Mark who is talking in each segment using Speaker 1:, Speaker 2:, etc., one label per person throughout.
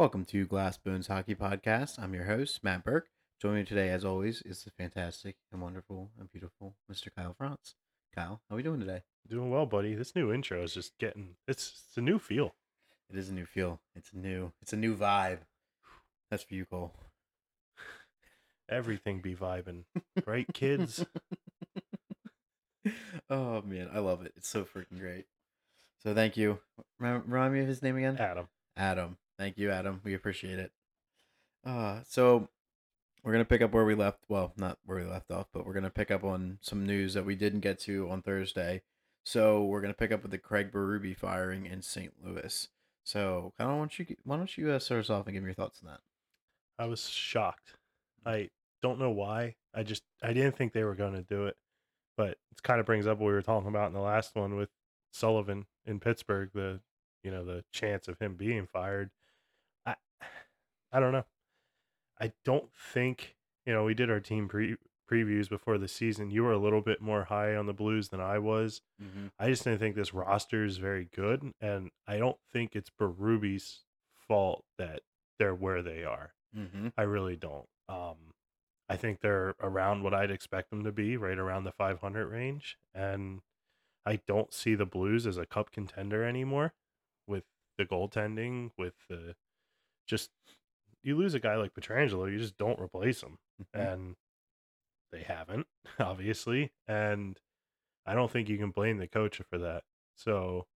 Speaker 1: Welcome to Glass Bones Hockey Podcast. I'm your host, Matt Burke. Joining me today, as always, is the fantastic and wonderful and beautiful Mr. Kyle Franz. Kyle, how are we doing today?
Speaker 2: Doing well, buddy. This new intro is just getting it's it's a new feel.
Speaker 1: It is a new feel. It's a new. It's a new vibe. That's for you, Cole.
Speaker 2: Everything be vibing, right, kids?
Speaker 1: oh man, I love it. It's so freaking great. So thank you. Remind me of his name again.
Speaker 2: Adam.
Speaker 1: Adam. Thank you, Adam. We appreciate it. Uh, so we're gonna pick up where we left. Well, not where we left off, but we're gonna pick up on some news that we didn't get to on Thursday. So we're gonna pick up with the Craig Berube firing in St. Louis. So, kind of want you. Why don't you uh, start us off and give me your thoughts on that?
Speaker 2: I was shocked. I don't know why. I just I didn't think they were going to do it, but it kind of brings up what we were talking about in the last one with Sullivan in Pittsburgh. The you know the chance of him being fired. I don't know. I don't think you know we did our team pre- previews before the season. You were a little bit more high on the Blues than I was.
Speaker 1: Mm-hmm.
Speaker 2: I just didn't think this roster is very good, and I don't think it's Berube's fault that they're where they are.
Speaker 1: Mm-hmm.
Speaker 2: I really don't. Um, I think they're around what I'd expect them to be, right around the 500 range, and I don't see the Blues as a cup contender anymore with the goaltending, with the just you lose a guy like Pietrangelo, you just don't replace him,
Speaker 1: Mm-hmm.
Speaker 2: and they haven't obviously, and I don't think you can blame the coach for that. So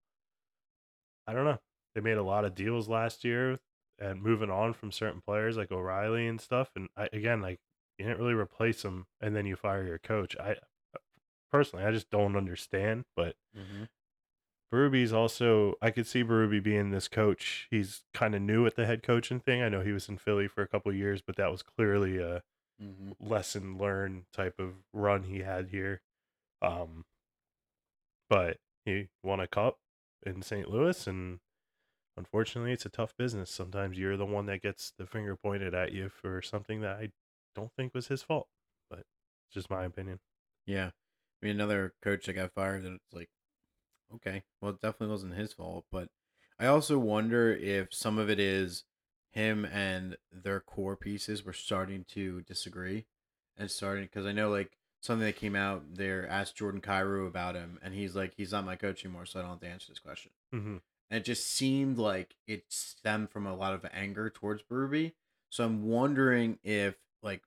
Speaker 2: I don't know. They made a lot of deals last year and moving on from certain players like O'Reilly and stuff. And I, again, like you didn't really replace them, and then you fire your coach. I personally, I just don't understand. But
Speaker 1: Mm-hmm.
Speaker 2: Berube's also, I could see Berube being this coach. He's kind of new at the head coaching thing. I know he was in Philly for a couple of years, but that was clearly a
Speaker 1: Mm-hmm.
Speaker 2: lesson learned type of run he had here. Um, but he won a cup in St. Louis, and unfortunately, it's a tough business. Sometimes you're the one that gets the finger pointed at you for something that I don't think was his fault, but it's just my opinion.
Speaker 1: Yeah. I mean, another coach that got fired, and it's like, okay, well, it definitely wasn't his fault. But I also wonder if some of it is him and their core pieces were starting to disagree and starting because I know like something that came out there asked Jordan Kyrou about him, and he's like, he's not my coach anymore, so I don't have to answer this question.
Speaker 2: Mm-hmm.
Speaker 1: And it just seemed like it stemmed from a lot of anger towards Berube. So I'm wondering if like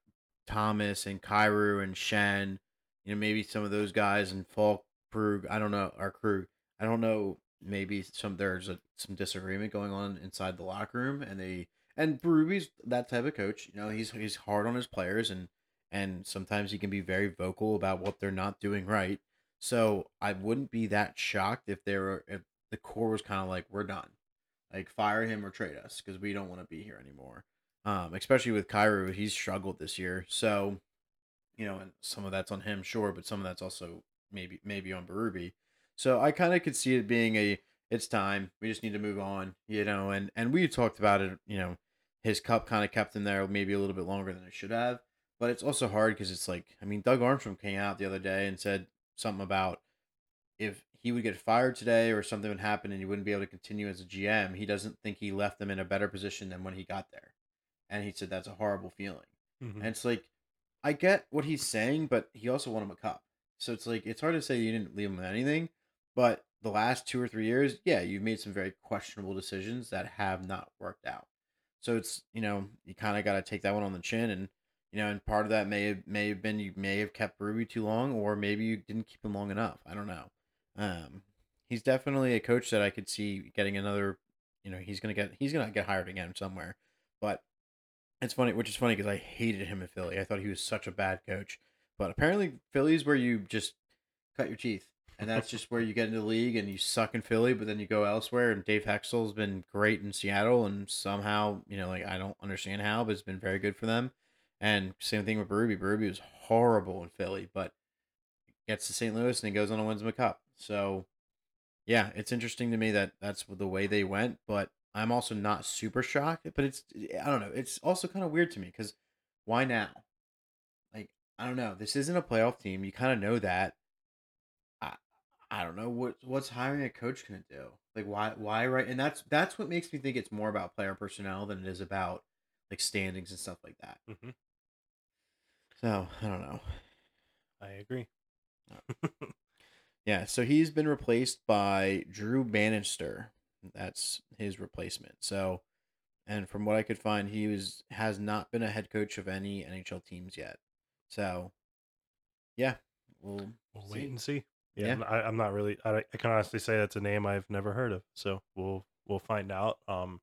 Speaker 1: Thomas and Kyrou and Schenn, you know, maybe some of those guys and Faulk, Krug, I don't know, our crew, I don't know, maybe some there's a, some disagreement going on inside the locker room, and they and Berube's that type of coach. You know, he's he's hard on his players, and and sometimes he can be very vocal about what they're not doing right. So I wouldn't be that shocked if there were if the core was kind of like we're done, like fire him or trade us because we don't want to be here anymore. Um, especially with Kyrou, he's struggled this year. So, you know, and some of that's on him, sure, but some of that's also maybe maybe on Berube. So I kind of could see it being a it's time. We just need to move on, you know. And and we talked about it, you know. His cup kind of kept him there maybe a little bit longer than it should have. But it's also hard because it's like I mean, Doug Armstrong came out the other day and said something about if he would get fired today or something would happen and he wouldn't be able to continue as a GM, he doesn't think he left them in a better position than when he got there. And he said that's a horrible feeling.
Speaker 2: Mm-hmm.
Speaker 1: And it's like, I get what he's saying, but he also won him a cup. So it's like, it's hard to say you didn't leave him anything. But the last two or three years, yeah, you've made some very questionable decisions that have not worked out. So it's, you know, you kind of got to take that one on the chin. And, you know, and part of that may have, may have been you may have kept Ruby too long, or maybe you didn't keep him long enough. I don't know. Um, he's definitely a coach that I could see getting another. You know, he's gonna get he's gonna get hired again somewhere. But it's funny, which is funny because I hated him in Philly. I thought he was such a bad coach. But apparently, Philly's where you just cut your teeth, and that's just where you get into the league and you suck in Philly, but then you go elsewhere. And Dave Hakstol's been great in Seattle, and somehow, you know, like I don't understand how, but it's been very good for them. And same thing with Berube. Berube was horrible in Philly, but gets to St. Louis and he goes on and wins him a cup. So, yeah, it's interesting to me that that's the way they went. But I'm also not super shocked. But it's I don't know. It's also kind of weird to me because why now? Like I don't know. This isn't a playoff team. You kind of know that. I don't know what what's hiring a coach gonna do. Like why why right and that's that's what makes me think it's more about player personnel than it is about like standings and stuff like that.
Speaker 2: Mhm.
Speaker 1: So I don't know.
Speaker 2: I agree.
Speaker 1: Yeah, so he's been replaced by Drew Bannister. That's his replacement. So, and from what I could find, he was has not been a head coach of any NHL teams yet. So, yeah, we'll
Speaker 2: We'll wait and see. Yeah,
Speaker 1: Yeah.
Speaker 2: I'm- I, I'm not really. I, I can honestly say that's a name I've never heard of. So we'll we'll find out. Um,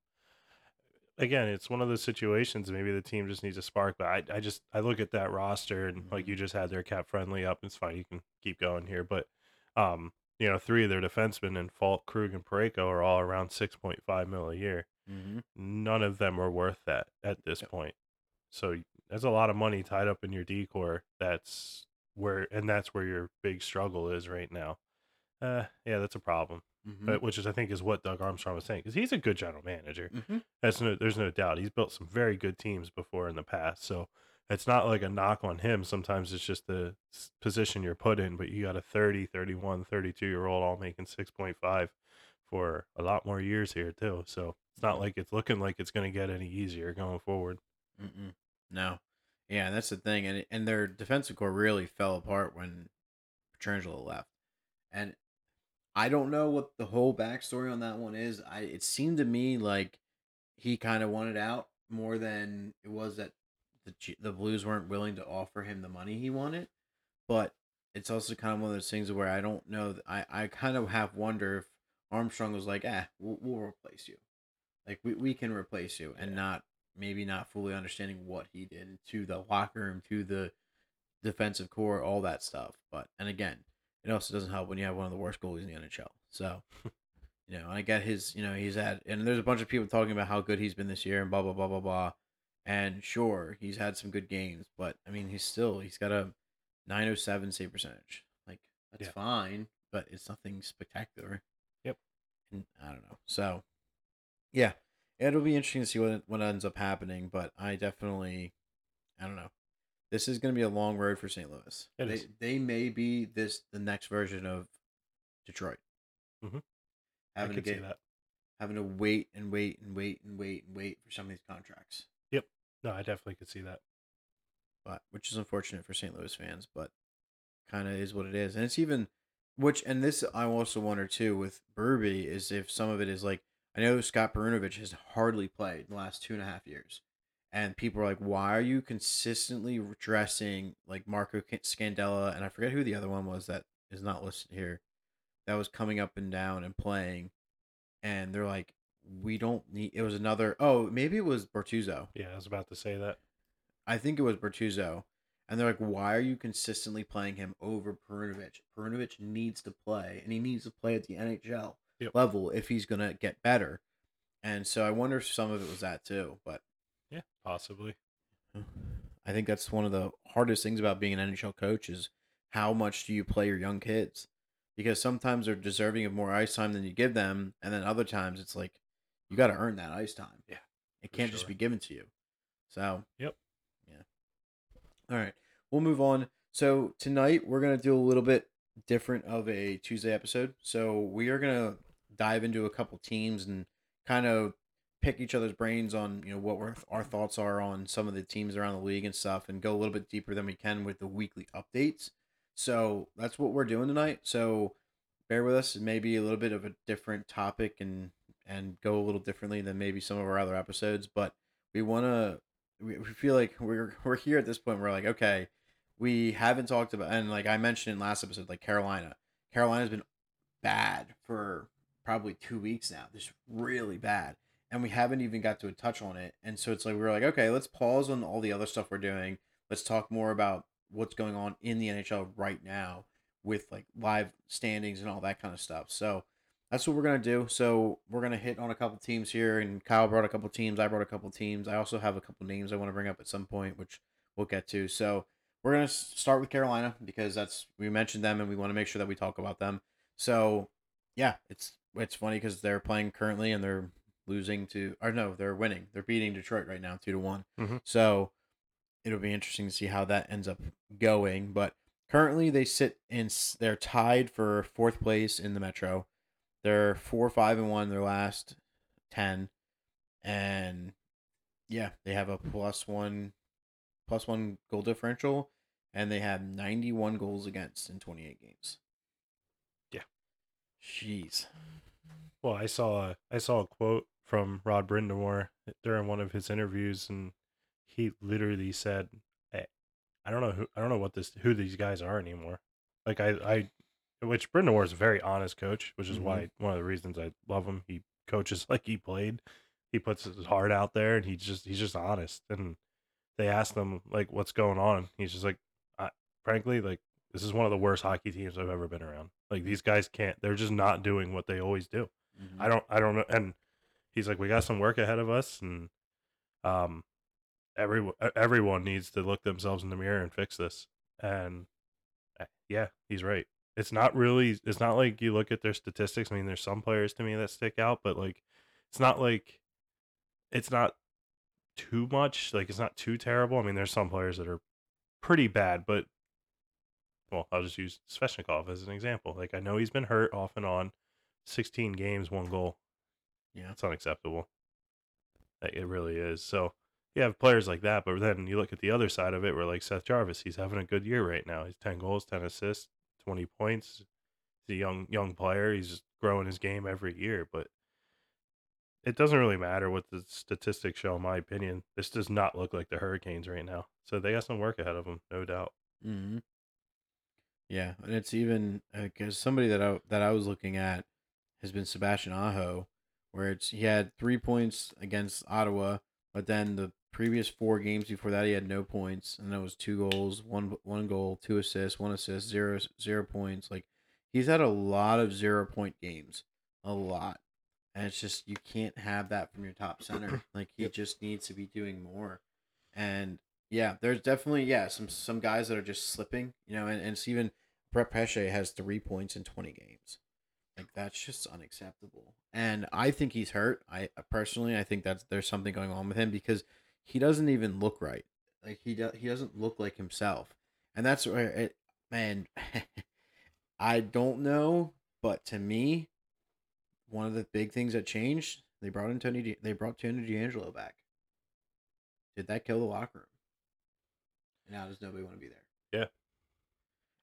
Speaker 2: again, it's one of those situations. Maybe the team just needs a spark. But I, I just I look at that roster and like
Speaker 1: Mhm.
Speaker 2: you just had their cap friendly up. It's fine. You can keep going here. But um, you know, three of their defensemen and Faulk, Krug, and Parayko are all around six point five mil a year.
Speaker 1: hmm
Speaker 2: None of them are worth that at this
Speaker 1: Yep.
Speaker 2: point. So that's a lot of money tied up in your decor. That's where, and that's where your big struggle is right now. Uh, yeah, that's a problem.
Speaker 1: hmm
Speaker 2: But which is, I think, is what Doug Armstrong was saying because he's a good general manager.
Speaker 1: hmm
Speaker 2: That's no, there's no doubt. He's built some very good teams before in the past. So it's not like a knock on him. Sometimes it's just the position you're put in. But you got a 30, 31, 32 year old all making 6.5 for a lot more years here too. So it's not like it's looking like it's going to get any easier going forward.
Speaker 1: Mm-mm. No, yeah, that's the thing, and and their defensive core really fell apart when Pietrangelo left, and I don't know what the whole backstory on that one is. I it seemed to me like he kind of wanted out more than it was that the the Blues weren't willing to offer him the money he wanted, but it's also kind of one of those things where I don't know. I I kind of have wonder if Armstrong was like, ah, we'll, we'll replace you, like we we can replace you, and
Speaker 2: Yeah.
Speaker 1: not maybe not fully understanding what he did to the locker room, to the defensive core, all that stuff. But and again, it also doesn't help when you have one of the worst goalies in the NHL. So, you know, I get his, you know, he's had, and there's a bunch of people talking about how good he's been this year and blah blah blah blah blah. And sure, he's had some good games, but I mean, he's still he's got a 907 save percentage. Like that's
Speaker 2: Yeah.
Speaker 1: fine, but it's nothing spectacular.
Speaker 2: Yep.
Speaker 1: And I don't know. So, yeah, it'll be interesting to see what what ends up happening. But I definitely, I don't know. This is going to be a long road for St. Louis.
Speaker 2: It
Speaker 1: they
Speaker 2: is.
Speaker 1: they may be this the next version of Detroit.
Speaker 2: Mhm. I
Speaker 1: Having to
Speaker 2: could see
Speaker 1: get
Speaker 2: that.
Speaker 1: having to wait and wait and wait and wait and wait for some of these contracts. Yep.
Speaker 2: No, I definitely could see that.
Speaker 1: but which is unfortunate for St. Louis fans, but kind of is what it is. And it's even which and this I also wonder too with Burby is if some of it is like I know Scott Perunovich has hardly played in the last two and a half years, and people are like, why are you consistently dressing like Marco Ca- Scandella and I forget who the other one was that is not listed here, that was coming up and down and playing, and they're like, we don't need. It was another. Oh, maybe it was Bortuzzo.
Speaker 2: Yeah, I was about to say that.
Speaker 1: I think it was Bortuzzo. And they're like, why are you consistently playing him over Perunovich? Perunovich needs to play, and he needs to play at the NHL
Speaker 2: Yep.
Speaker 1: level if he's going to get better. And so I wonder if some of it was that too. But
Speaker 2: Yeah, possibly.
Speaker 1: I think that's one of the hardest things about being an NHL coach is how much do you play your young kids? Because sometimes they're deserving of more ice time than you give them, and then other times it's like you got to earn that ice time.
Speaker 2: Yeah,
Speaker 1: it can't just be given to you. So
Speaker 2: Yep.
Speaker 1: yeah. All right, we'll move on. So tonight we're gonna do a little bit different of a Tuesday episode. So we are gonna dive into a couple teams and kind of pick each other's brains on you know what we're, our thoughts are on some of the teams around the league and stuff, and go a little bit deeper than we can with the weekly updates. So that's what we're doing tonight. So bear with us. It may be a little bit of a different topic and and go a little differently than maybe some of our other episodes, but we want to. We, we feel like we're we're here at this point. We're like, okay, we haven't talked about, and like I mentioned in last episode, like Carolina. Carolina's been bad for probably two weeks now. Just really bad, and we haven't even got to a touch on it. And so it's like we're like, okay, let's pause on all the other stuff we're doing. Let's talk more about what's going on in the NHL right now with like live standings and all that kind of stuff. So that's what we're gonna do. So we're gonna hit on a couple teams here, and Kyle brought a couple teams. I brought a couple teams. I also have a couple names I want to bring up at some point, which we'll get to. So we're gonna start with Carolina because that's we mentioned them, and we want to make sure that we talk about them. So yeah, it's it's funny because they're playing currently and they're losing to or no, they're winning. They're beating Detroit right now, two to one.
Speaker 2: Mhm.
Speaker 1: So it'll be interesting to see how that ends up going. But currently they sit in they're tied for fourth place in the Metro. They're four, five, and one their last ten, and yeah, they have a plus one, plus one goal differential, and they have ninety one goals against in twenty eight games. Jeez.
Speaker 2: Well, I saw a, I saw a quote from Rod Brind'Amour during one of his interviews, and he literally said, "I, I don't know who I don't know what this who these guys are anymore." Like I, I, which Brind'Amour is a very honest coach, which is
Speaker 1: Mhm.
Speaker 2: why one of the reasons I love him. He coaches like he played. He puts his heart out there, and he just he's just honest. And they asked him like, "What's going on?" He's just like, I, "Frankly, like this is one of the worst hockey teams I've ever been around. Like these guys can't. They're just not doing what they always do." I don't I don't know and he's like we got some work ahead of us and um everyone everyone needs to look themselves in the mirror and fix this and uh, yeah he's right it's not really it's not like you look at their statistics I mean there's some players to me that stick out but like it's not like it's not too much like it's not too terrible I mean there's some players that are pretty bad but well I'll just use Svechnikov as an example like I know he's been hurt off and on 16 games one goal
Speaker 1: Yeah.
Speaker 2: it's unacceptable. Like, It really is. So you have players like that, but then you look at the other side of it, where like Seth Jarvis, he's having a good year right now. He's ten goals, ten assists, twenty points. He's a young young player. He's growing his game every year, but it doesn't really matter what the statistics show. In my opinion, this does not look like the Hurricanes right now. So they got some work ahead of them, no doubt.
Speaker 1: hmm Yeah, and it's even because somebody that I that I was looking at has been Sebastian Aho, where it's he had three points against Ottawa, but then the previous four games before that he had no points, and that was two goals, one one goal, two assists, one assist, zero zero points. Like he's had a lot of zero point games, a lot, and it's just you can't have that from your top center. Like he just needs to be doing more, and yeah, there's definitely yeah some some guys that are just slipping, you know, and, and it's even Brett Pesce has three points in twenty games, like that's just unacceptable. And I think he's hurt. I uh, personally I think that there's something going on with him because he doesn't even look right. Like he do, he doesn't look like himself, and that's where it man. I don't know, but to me, one of the big things that changed they brought in Tony. They brought Tony DeAngelo back. Did that kill the locker room? Now does nobody want to be there?
Speaker 2: Yeah.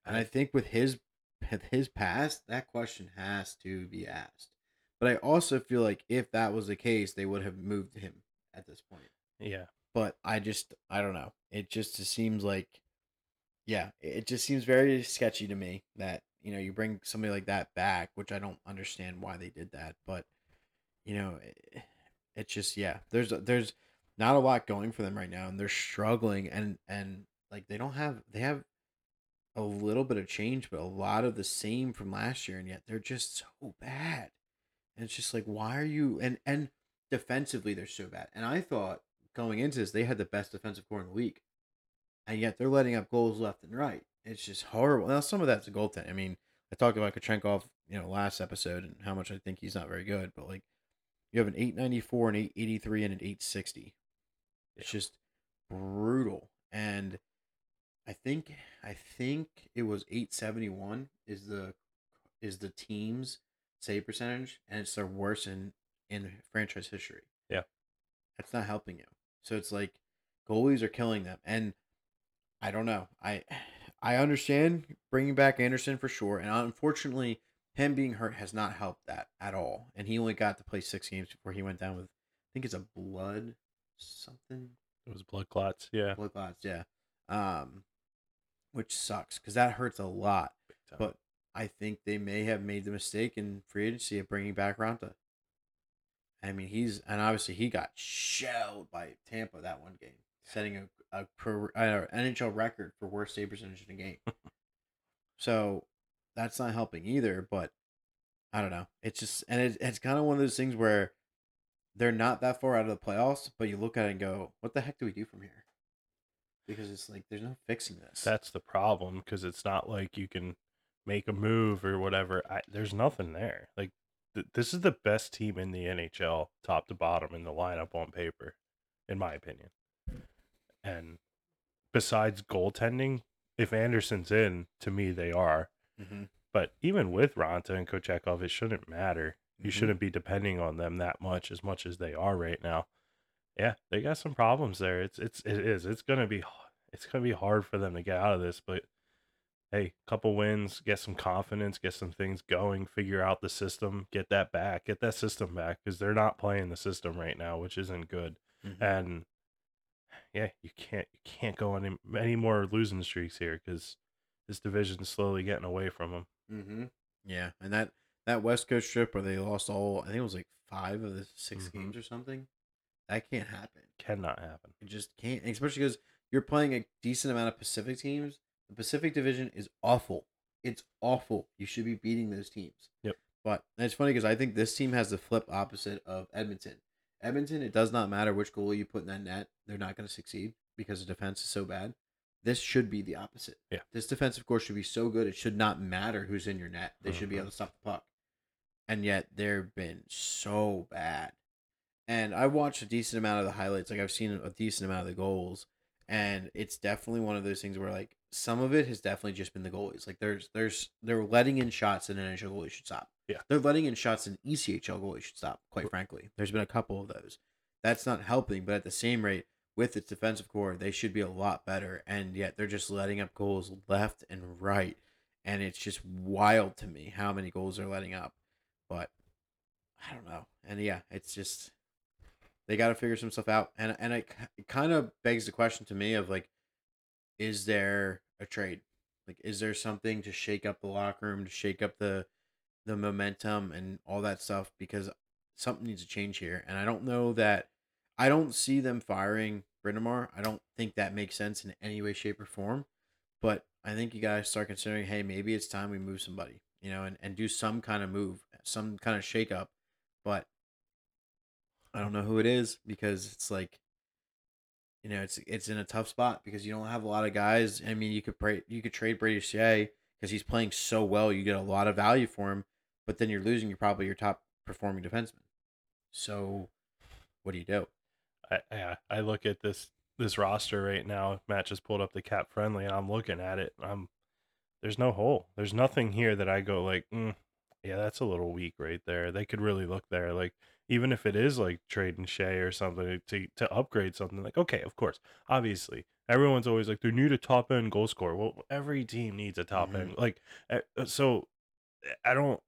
Speaker 1: And I think with his with his past, that question has to be asked. But I also feel like if that was the case, they would have moved him at this point.
Speaker 2: Yeah,
Speaker 1: But I just I don't know. It just seems like yeah, it just seems very sketchy to me that, you know, you bring somebody like that back, which I don't understand why they did that, but you know, it, it's just yeah, there's there's not a lot going for them right now and they're struggling and and like they don't have they have a little bit of change, but a lot of the same from last year, and yet they're just so bad. And it's just like, why are you and and defensively they're so bad. And I thought going into this they had the best defensive core in the league, and yet they're letting up goals left and right. It's just horrible. Now some of that's a goaltend. I mean, I talked about Kochetkov, you know, last episode and how much I think he's not very good, but like you have an eight ninety four, an eight eighty three, and an eight sixty. It's just brutal and. I think I think it was 871 is the is the team's save percentage and it's their worst in in franchise history.
Speaker 2: Yeah.
Speaker 1: That's not helping you. So it's like goalies are killing them and I don't know. I I understand bringing back Anderson for sure and unfortunately him being hurt has not helped that at all. And he only got to play 6 games before he went down with I think it's a blood something
Speaker 2: it was blood clots. Yeah,
Speaker 1: blood clots, yeah. Um, which sucks because that hurts a lot. But I think they may have made the mistake in free agency of bringing back Raanta. I mean, he's and obviously he got shelled by Tampa that one game, setting a a pro, uh, NHL record for worst save percentage in a game. so that's not helping either. But I don't know. It's just and it, it's kind of one of those things where they're not that far out of the playoffs, but you look at it and go, "What the heck do we do from here?" Because it's like there's no fixing this.
Speaker 2: that's the problem because it's not like you can make a move or whatever. I, there's nothing there. Like th- this is the best team in the NHL, top to bottom, in the lineup on paper, in my opinion. And besides goaltending, if Anderson's in, to me they are.
Speaker 1: Mm-hmm.
Speaker 2: But even with Raanta and Kochetkov, it shouldn't matter. You
Speaker 1: Mhm.
Speaker 2: shouldn't be depending on them that much as much as they are right now. Yeah, they got some problems there. It's it's it is. It's gonna be it's gonna be hard for them to get out of this, but hey, couple wins, get some confidence, get some things going, figure out the system, get that back, get that system back because they're not playing the system right now, which isn't good.
Speaker 1: Mhm.
Speaker 2: And yeah, you can't you can't go any any more losing streaks here because this division's slowly getting away from them.
Speaker 1: Mm-hmm. Yeah, and that that West Coast trip where they lost all, I think it was like five of the 6
Speaker 2: Mhm.
Speaker 1: games or something. That can't happen.
Speaker 2: Cannot happen.
Speaker 1: It just can't, especially because you're playing a decent amount of Pacific teams. The Pacific Division is awful. It's awful. You should be beating those teams.
Speaker 2: Yep.
Speaker 1: But it's funny because I think this team has the flip opposite of Edmonton. Edmonton, it does not matter which goalie you put in that net, they're not going to succeed because the defense is so bad. This should be the opposite.
Speaker 2: Yeah.
Speaker 1: This defensive core should be so good it should not matter who's in your net. They should be
Speaker 2: Mhm.
Speaker 1: able to stop the puck. And yet they've been so bad. And I watched a decent amount of the highlights. Like I've seen a decent amount of the goals, and it's definitely one of those things where like some of it has definitely just been the goalies. Like there's there's they're letting in shots that an NHL goalie should stop.
Speaker 2: Yeah.
Speaker 1: they're letting in shots an ECHL goalie should stop. Quite frankly, there's been a couple of those. That's not helping, but at the same rate, with its defensive core, they should be a lot better. And yet they're just letting up goals left and right, and it's just wild to me how many goals they're letting up. But I don't know. And yeah, it's just they got to figure some stuff out. And and it, it kind of begs the question to me of like, is there a trade? Like, is there something to shake up the locker room, to shake up the the momentum and all that stuff? Because something needs to change here. And I don't know that I don't see them firing Brind'Amour. I don't think that makes sense in any way, shape, or form. But I think you guys start considering, hey, maybe it's time we move somebody, you know, and, and do some kind of move, some kind of shake up. But I don't know who it is because it's like, you know, it's it's in a tough spot because you don't have a lot of guys. I mean, you could pray, you could trade Brady Skjei because he's playing so well. You get a lot of value for him, but then you're losing. You're probably your top performing defenseman. So, what do you do?
Speaker 2: I, I look at this this roster right now. Matt just pulled up the cap friendly, and I'm looking at it. I'm there's no hole. There's nothing here that I go like, mm, yeah, that's a little weak right there. They could really look there. Like even if it is like trading Skjei or something to to upgrade something. Like okay, of course, obviously. Everyone's always like they need a top end goal scorer. Well, every team needs a top
Speaker 1: Mhm.
Speaker 2: end. Like uh, so, I don't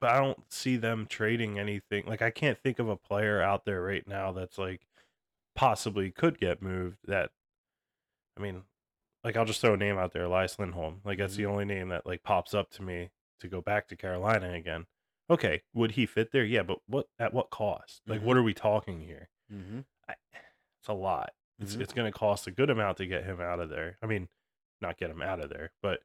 Speaker 2: but I don't see them trading anything. Like I can't think of a player out there right now that's like possibly could get moved. That I mean, like I'll just throw a name out there, Elias Lindholm. Like that's the only name that like pops up to me to go back to Carolina again. Okay, would he fit there? Yeah, but what at what cost? Like what are we talking here?
Speaker 1: Mm-hmm.
Speaker 2: I, it's a lot. It's
Speaker 1: Mhm.
Speaker 2: it's going to cost a good amount to get him out of there. I mean, not get him out of there, but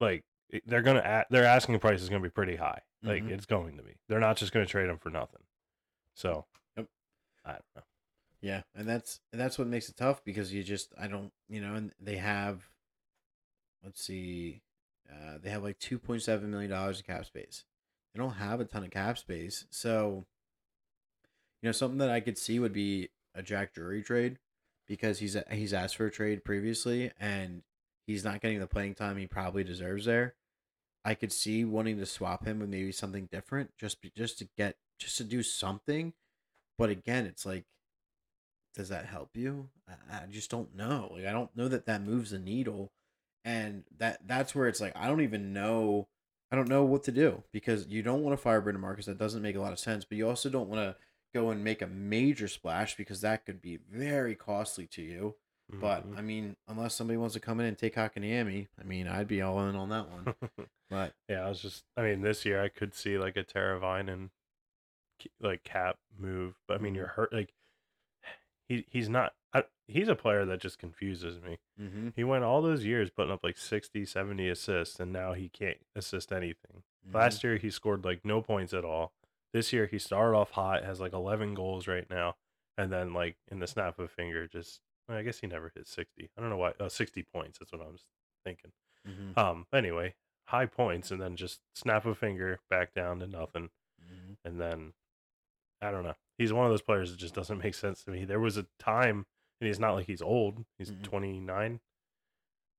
Speaker 2: like they're going to a their asking price is going to be pretty high. Like
Speaker 1: Mhm.
Speaker 2: it's going to be. They're not just going to trade him for nothing. So,
Speaker 1: Yep.
Speaker 2: I don't know.
Speaker 1: Yeah, and that's and that's what makes it tough because you just I don't you know and they have let's see uh, they have like two point seven million dollars of cap space. They don't have a ton of cap space, so you know something that I could see would be a Jack Drury trade because he's he's asked for a trade previously and he's not getting the playing time he probably deserves there. I could see wanting to swap him with maybe something different just just to get just to do something, but again, it's like does that help you? I, just don't know. Like I don't know that that moves the needle, and that that's where it's like I don't even know. I don't know what to do because you don't want to fire Brendan Marcus. That doesn't make a lot of sense. But you also don't want to go and make a major splash because that could be very costly to you. But
Speaker 2: Mhm.
Speaker 1: I mean, unless somebody wants to come in and take Hakaniemi, I mean, I'd be all in on that one. But
Speaker 2: yeah, I was just. I mean, this year I could see like a Teravainen and like cap move, but I mean, you're hurt. Like he he's not. He's a player that just confuses me.
Speaker 1: mm-hmm.
Speaker 2: He went all those years putting up like 60, 70 assists, and now he can't assist anything. Last year he scored like no points at all. This year he started off hot, has like 11 goals right now, and then like in the snap of a finger, just I guess he never hit 60. I don't know why. Uh, 60 points. That's what I was thinking.
Speaker 1: Mm-hmm.
Speaker 2: Um. Anyway, high points, and then just snap of a finger back down to nothing,
Speaker 1: Mm-hmm.
Speaker 2: and then I don't know. He's one of those players that just doesn't make sense to me. There was a time, and he's not like he's old. He's
Speaker 1: Mhm.
Speaker 2: 29.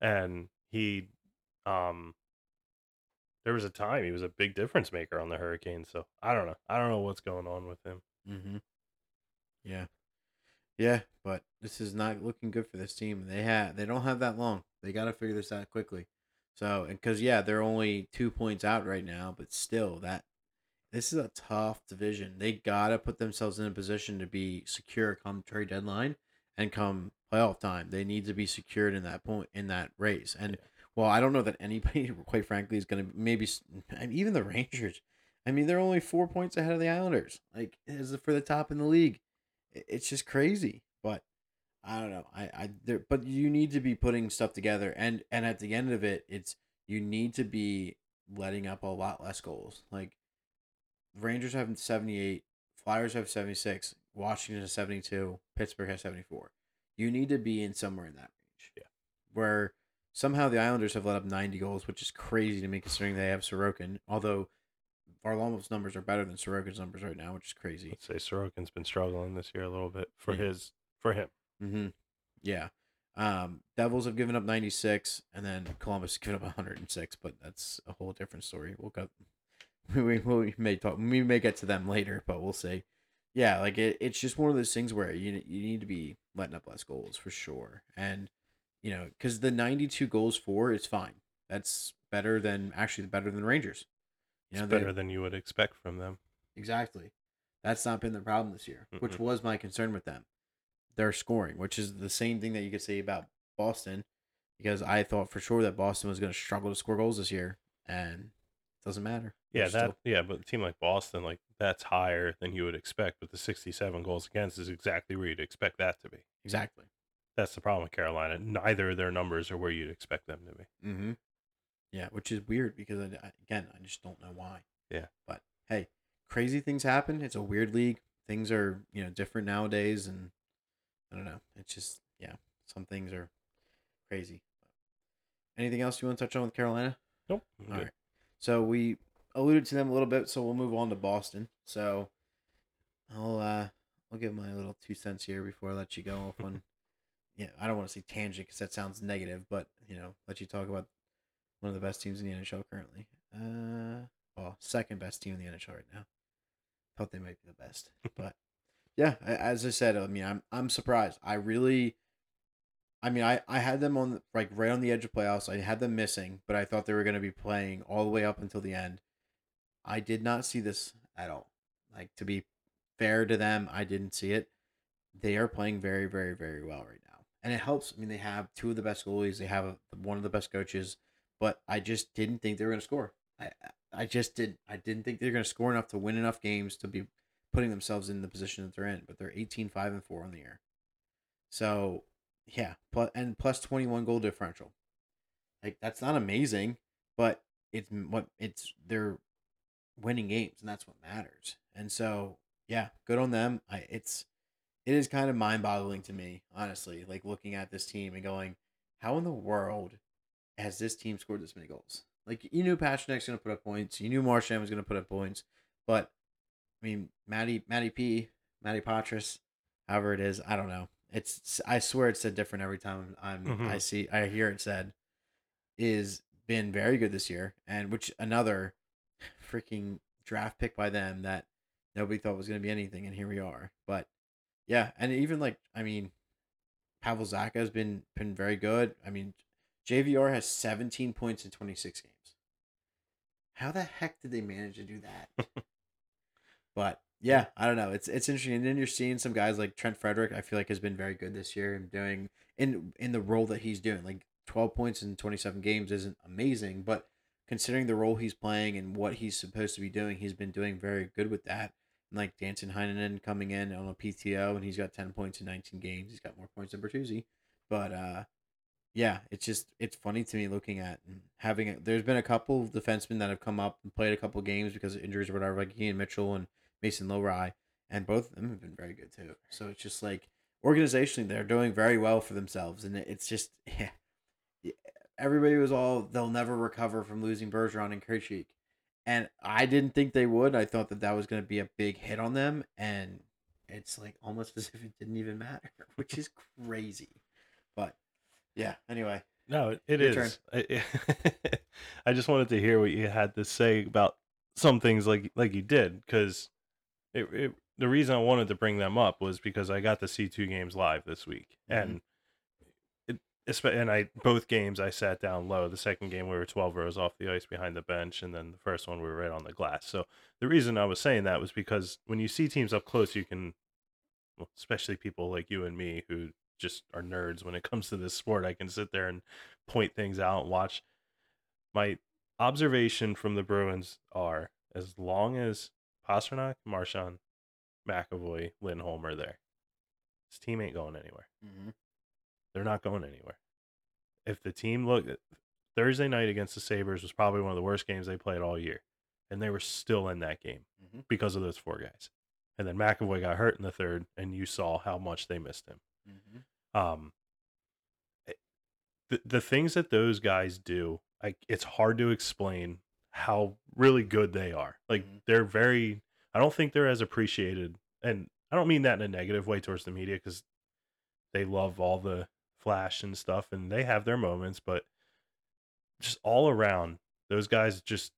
Speaker 2: and he, um, there was a time he was a big difference maker on the Hurricanes. So I don't know. I don't know what's going on with him.
Speaker 1: Mm-hmm. Yeah, yeah, but this is not looking good for this team. They have they don't have that long. They got to figure this out quickly. So, and because yeah, they're only two points out right now, but still, that this is a tough division. They gotta put themselves in a position to be secure come trade deadline and come playoff time. They need to be secured in that point in that race. And well, I don't know that anybody, quite frankly, is gonna maybe I mean, even the Rangers. I mean, they're only four points ahead of the Islanders. Like, is it for the top in the league. It's just crazy. But I don't know. I I there, but you need to be putting stuff together, and and at the end of it, it's you need to be letting up a lot less goals. Like Rangers have 78, Flyers have 76, Washington has 72, Pittsburgh has 74. You need to be in somewhere in that range.
Speaker 2: Yeah.
Speaker 1: Where somehow the Islanders have let up 90 goals, which is crazy to me considering they have Sorokin. Although Varlamov's numbers are better than Sorokin's numbers right now, which is crazy.
Speaker 2: Let's say Sorokin's been struggling this year a little bit for
Speaker 1: Yeah.
Speaker 2: his for him.
Speaker 1: Mm-hmm. Yeah. Um, Devils have given up 96, and then Columbus has given up 106, but that's a whole different story. We'll go. We, we may talk. We may get to them later, but we'll see. Yeah, like it, it's just one of those things where you you need to be letting up less goals for sure, and you know because the 92 goals for is fine. That's better than actually better than Rangers. You
Speaker 2: It's
Speaker 1: know, they-
Speaker 2: better than you would expect from them.
Speaker 1: Exactly. That's not been the problem this year, which
Speaker 2: Mm-mm.
Speaker 1: was my concern with them. Their scoring, which is the same thing that you could say about Boston, because I thought for sure that Boston was going to struggle to score goals this year, and it doesn't matter.
Speaker 2: Yeah, that
Speaker 1: still-
Speaker 2: yeah, but a team like Boston, like that's higher than you would expect. But the sixty-seven goals against is exactly where you'd expect that to be.
Speaker 1: exactly.
Speaker 2: That's the problem with Carolina. Neither of their numbers are where you'd expect them to be.
Speaker 1: Mm-hmm. Yeah, which is weird because I, I- again, I just don't know why.
Speaker 2: Yeah.
Speaker 1: But hey, crazy things happen. It's a weird league. Things are you know different nowadays, and I don't know. It's just yeah, some things are crazy. Anything else you want to touch on with Carolina?
Speaker 2: Nope.
Speaker 1: All right. So we alluded to them a little bit, so we'll move on to Boston. So I'll uh I'll give my little two cents here before I let you go off on. Yeah, I don't want to say tangent because that sounds negative, but you know, let you talk about one of the best teams in the NHL currently. Uh, well, second best team in the NHL right now. Thought they might be the best, but yeah, as I said, I mean, I'm I'm surprised. I really, I mean, I I had them on like right on the edge of playoffs. I had them missing, but I thought they were going to be playing all the way up until the end. I did not see this at all. Like to be fair to them, I didn't see it. They are playing very, very, very well right now, and it helps. I mean, they have two of the best goalies. They have one of the best coaches, but I just didn't think they were going to score. I I just did. I didn't think they were going to score enough to win enough games to be putting themselves in the position that they're in. But they're 18 5 and 4 on the year. So, yeah, plus and plus 21 goal differential. Like that's not amazing, but it's what it's they're winning games and that's what matters. And so, yeah, good on them. I it's it is kind of mind-boggling to me, honestly, like looking at this team and going, how in the world has this team scored this many goals? Like you knew Pastrnak's going to put up points, you knew Marchand was going to put up points, but I mean, Matty Matty P, Matty Patras, however it is, I don't know. It's I swear it's said different every time I'm
Speaker 2: Mhm.
Speaker 1: I see I hear it said is been very good this year and which another freaking draft pick by them that nobody thought was going to be anything and here we are. But yeah, and even like I mean Pavel Zacha has been been very good. I mean JVR has 17 points in 26 games. How the heck did they manage to do that? but yeah, I don't know. It's it's interesting. And then you're seeing some guys like Trent Frederic. I feel like has been very good this year and doing in in the role that he's doing. Like 12 points in 27 games isn't amazing, but considering the role he's playing and what he's supposed to be doing, he's been doing very good with that. And like Danton Heinen coming in on a PTO and he's got 10 points in 19 games. He's got more points than Bertuzzi. But uh yeah, it's just it's funny to me looking at having there's been a couple of defensemen that have come up and played a couple games because of injuries or whatever, like Ian Mitchell and Mason Lohrei, and both of them have been very good too. So it's just like organizationally they're doing very well for themselves, and it's just yeah, everybody was all they'll never recover from losing Bergeron and Krejci, and I didn't think they would. I thought that that was going to be a big hit on them, and it's like almost as if it didn't even matter, which is crazy. But yeah, anyway,
Speaker 2: No, it is. I, I just wanted to hear what you had to say about some things like like you did because it, it the reason I wanted to bring them up was because I got to see two games live this week
Speaker 1: Mhm.
Speaker 2: and and I both games I sat down low. The second game we were 12 rows off the ice behind the bench and then the first one we were right on the glass. So the reason I was saying that was because when you see teams up close you can well, especially people like you and me who just are nerds when it comes to this sport. I can sit there and point things out and watch. My observation from the Bruins are as long as Pastrnak, Marchand, McAvoy, Lindholm are there, this team ain't going anywhere.
Speaker 1: Mhm.
Speaker 2: They're not going anywhere. If the team look Thursday night against the Sabres was probably one of the worst games they played all year, and they were still in that game
Speaker 1: Mhm.
Speaker 2: because of those four guys. And then McAvoy got hurt in the third, and you saw how much they missed him.
Speaker 1: Mhm.
Speaker 2: Um, the the things that those guys do, like it's hard to explain how really good they are. Like
Speaker 1: Mhm.
Speaker 2: they're very. I don't think they're as appreciated, and I don't mean that in a negative way towards the media because they love all the flash and stuff, and they have their moments, but just all around, those guys just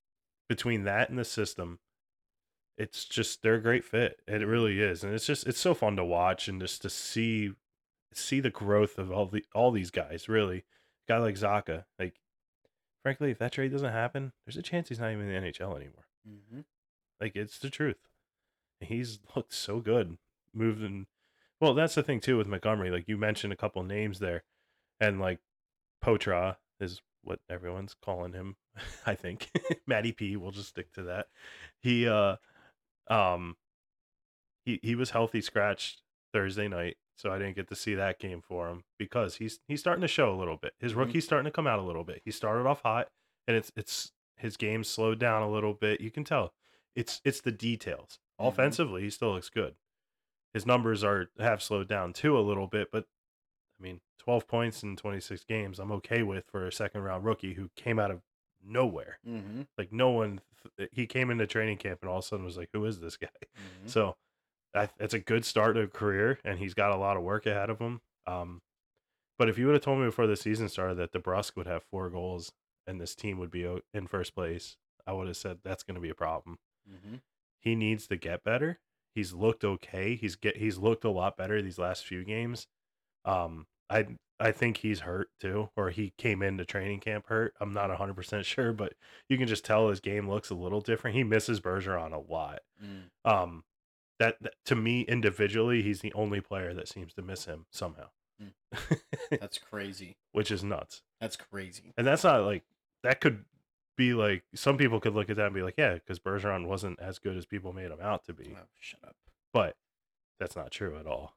Speaker 2: between that and the system, it's just they're a great fit. It really is, and it's just it's so fun to watch and just to see see the growth of all the all these guys. Really, a guy like Zacha, like frankly, if that trade doesn't happen, there's a chance he's not even in the NHL anymore.
Speaker 1: Mhm.
Speaker 2: Like it's the truth. He's looked so good, moving. Well, that's the thing too with Montgomery. Like you mentioned a couple names there, and like Potra is what everyone's calling him. I think Matty P. We'll just stick to that. He uh, um, he he was healthy scratched Thursday night, so I didn't get to see that game for him because he's he's starting to show a little bit. His
Speaker 1: Mhm.
Speaker 2: rookie's starting to come out a little bit. He started off hot, and it's it's his game slowed down a little bit. You can tell it's it's the details.
Speaker 1: Mhm.
Speaker 2: Offensively, he still looks good. His numbers are have slowed down too a little bit, but I mean, 12 points in 26 games, I'm okay with for a second round rookie who came out of nowhere.
Speaker 1: Mhm.
Speaker 2: Like no one, th- he came into training camp and all of a sudden was like, "Who is this guy?"
Speaker 1: Mhm.
Speaker 2: So I, it's a good start to a career, and he's got a lot of work ahead of him. Um, but if you would have told me before the season started that DeBrusk would have four goals and this team would be in first place, I would have said that's going to be a problem.
Speaker 1: Mhm.
Speaker 2: He needs to get better. He's looked okay. He's get he's looked a lot better these last few games. Um, I I think he's hurt too, or he came into training camp hurt. I'm not 100 percent sure, but you can just tell his game looks a little different. He misses Bergeron a lot.
Speaker 1: Mm.
Speaker 2: Um, that, that to me individually, he's the only player that seems to miss him somehow,
Speaker 1: That's crazy.
Speaker 2: which is nuts.
Speaker 1: That's crazy.
Speaker 2: And that's not like that could be like some people could look at that and be like, yeah, because Bergeron wasn't as good as people made him out to be,
Speaker 1: Oh, shut up.
Speaker 2: but that's not true at all.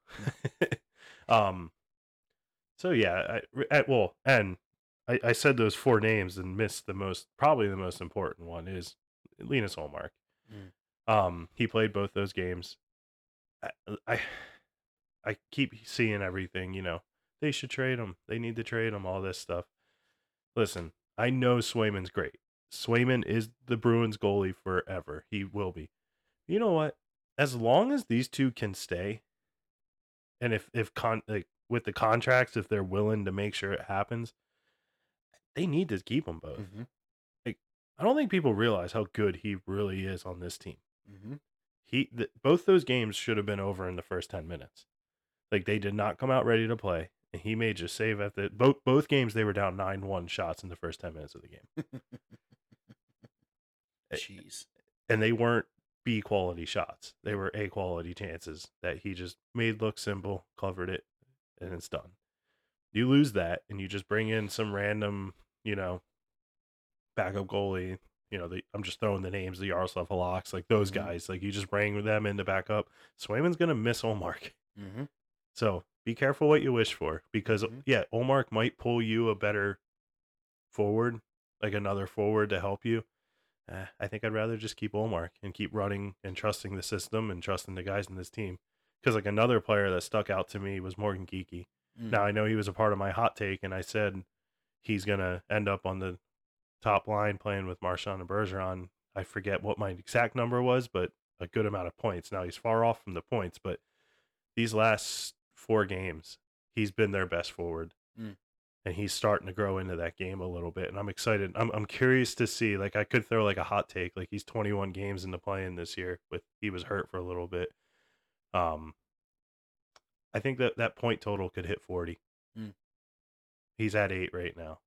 Speaker 2: um, so yeah, I, well, and I, I said those four names and missed the most, probably the most important one is Linus Ullmark.
Speaker 1: Mm.
Speaker 2: Um, he played both those games. I, I, I keep seeing everything. You know, they should trade him. They need to trade him. All this stuff. Listen, I know Swayman's great. Swayman is the Bruins goalie forever. He will be. You know what? As long as these two can stay, and if if con like with the contracts, if they're willing to make sure it happens, they need to keep them both.
Speaker 1: Mhm.
Speaker 2: I don't think people realize how good he really is on this team.
Speaker 1: Mhm.
Speaker 2: He th- both those games should have been over in the first 10 minutes. Like they did not come out ready to play. And he made just save at the both both games they were down 9-1 shots in the first 10 minutes of the game.
Speaker 1: Jeez.
Speaker 2: And they weren't B quality shots. They were A quality chances that he just made look simple, covered it, and it's done. You lose that and you just bring in some random, you know, backup goalie. You know, the, I'm just throwing the names, the Yaroslav Halaks, like those
Speaker 1: Mhm.
Speaker 2: guys. Like you just bring them in to back up. Swayman's gonna miss Ullmark.
Speaker 1: Mm-hmm.
Speaker 2: So be careful what you wish for because
Speaker 1: Mhm.
Speaker 2: yeah, Ullmark might pull you a better forward, like another forward to help you. Eh, I think I'd rather just keep Ullmark and keep running and trusting the system and trusting the guys in this team. Because like another player that stuck out to me was Morgan Geekie.
Speaker 1: Mm.
Speaker 2: Now I know he was a part of my hot take, and I said he's gonna end up on the top line playing with Marchand and Bergeron. I forget what my exact number was, but a good amount of points. Now he's far off from the points, but these last four games, he's been their best forward.
Speaker 1: Mm.
Speaker 2: And he's starting to grow into that game a little bit. And I'm excited. I'm I'm curious to see. Like I could throw like a hot take. Like he's 21 games into playing this year. With he was hurt for a little bit. Um, I think that that point total could hit 40.
Speaker 1: Mm.
Speaker 2: He's at eight right now.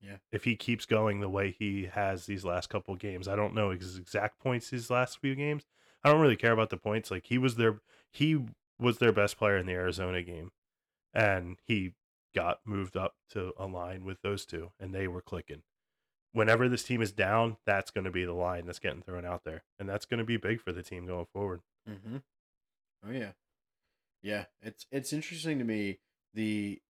Speaker 1: Yeah.
Speaker 2: If he keeps going the way he has these last couple games, I don't know his exact points these last few games. I don't really care about the points. Like he was their he was their best player in the Arizona game, and he got moved up to align with those two, and they were clicking. Whenever this team is down, that's going to be the line that's getting thrown out there, and that's going to be big for the team going forward.
Speaker 1: Mm-hmm. Oh yeah, yeah. It's it's interesting to me the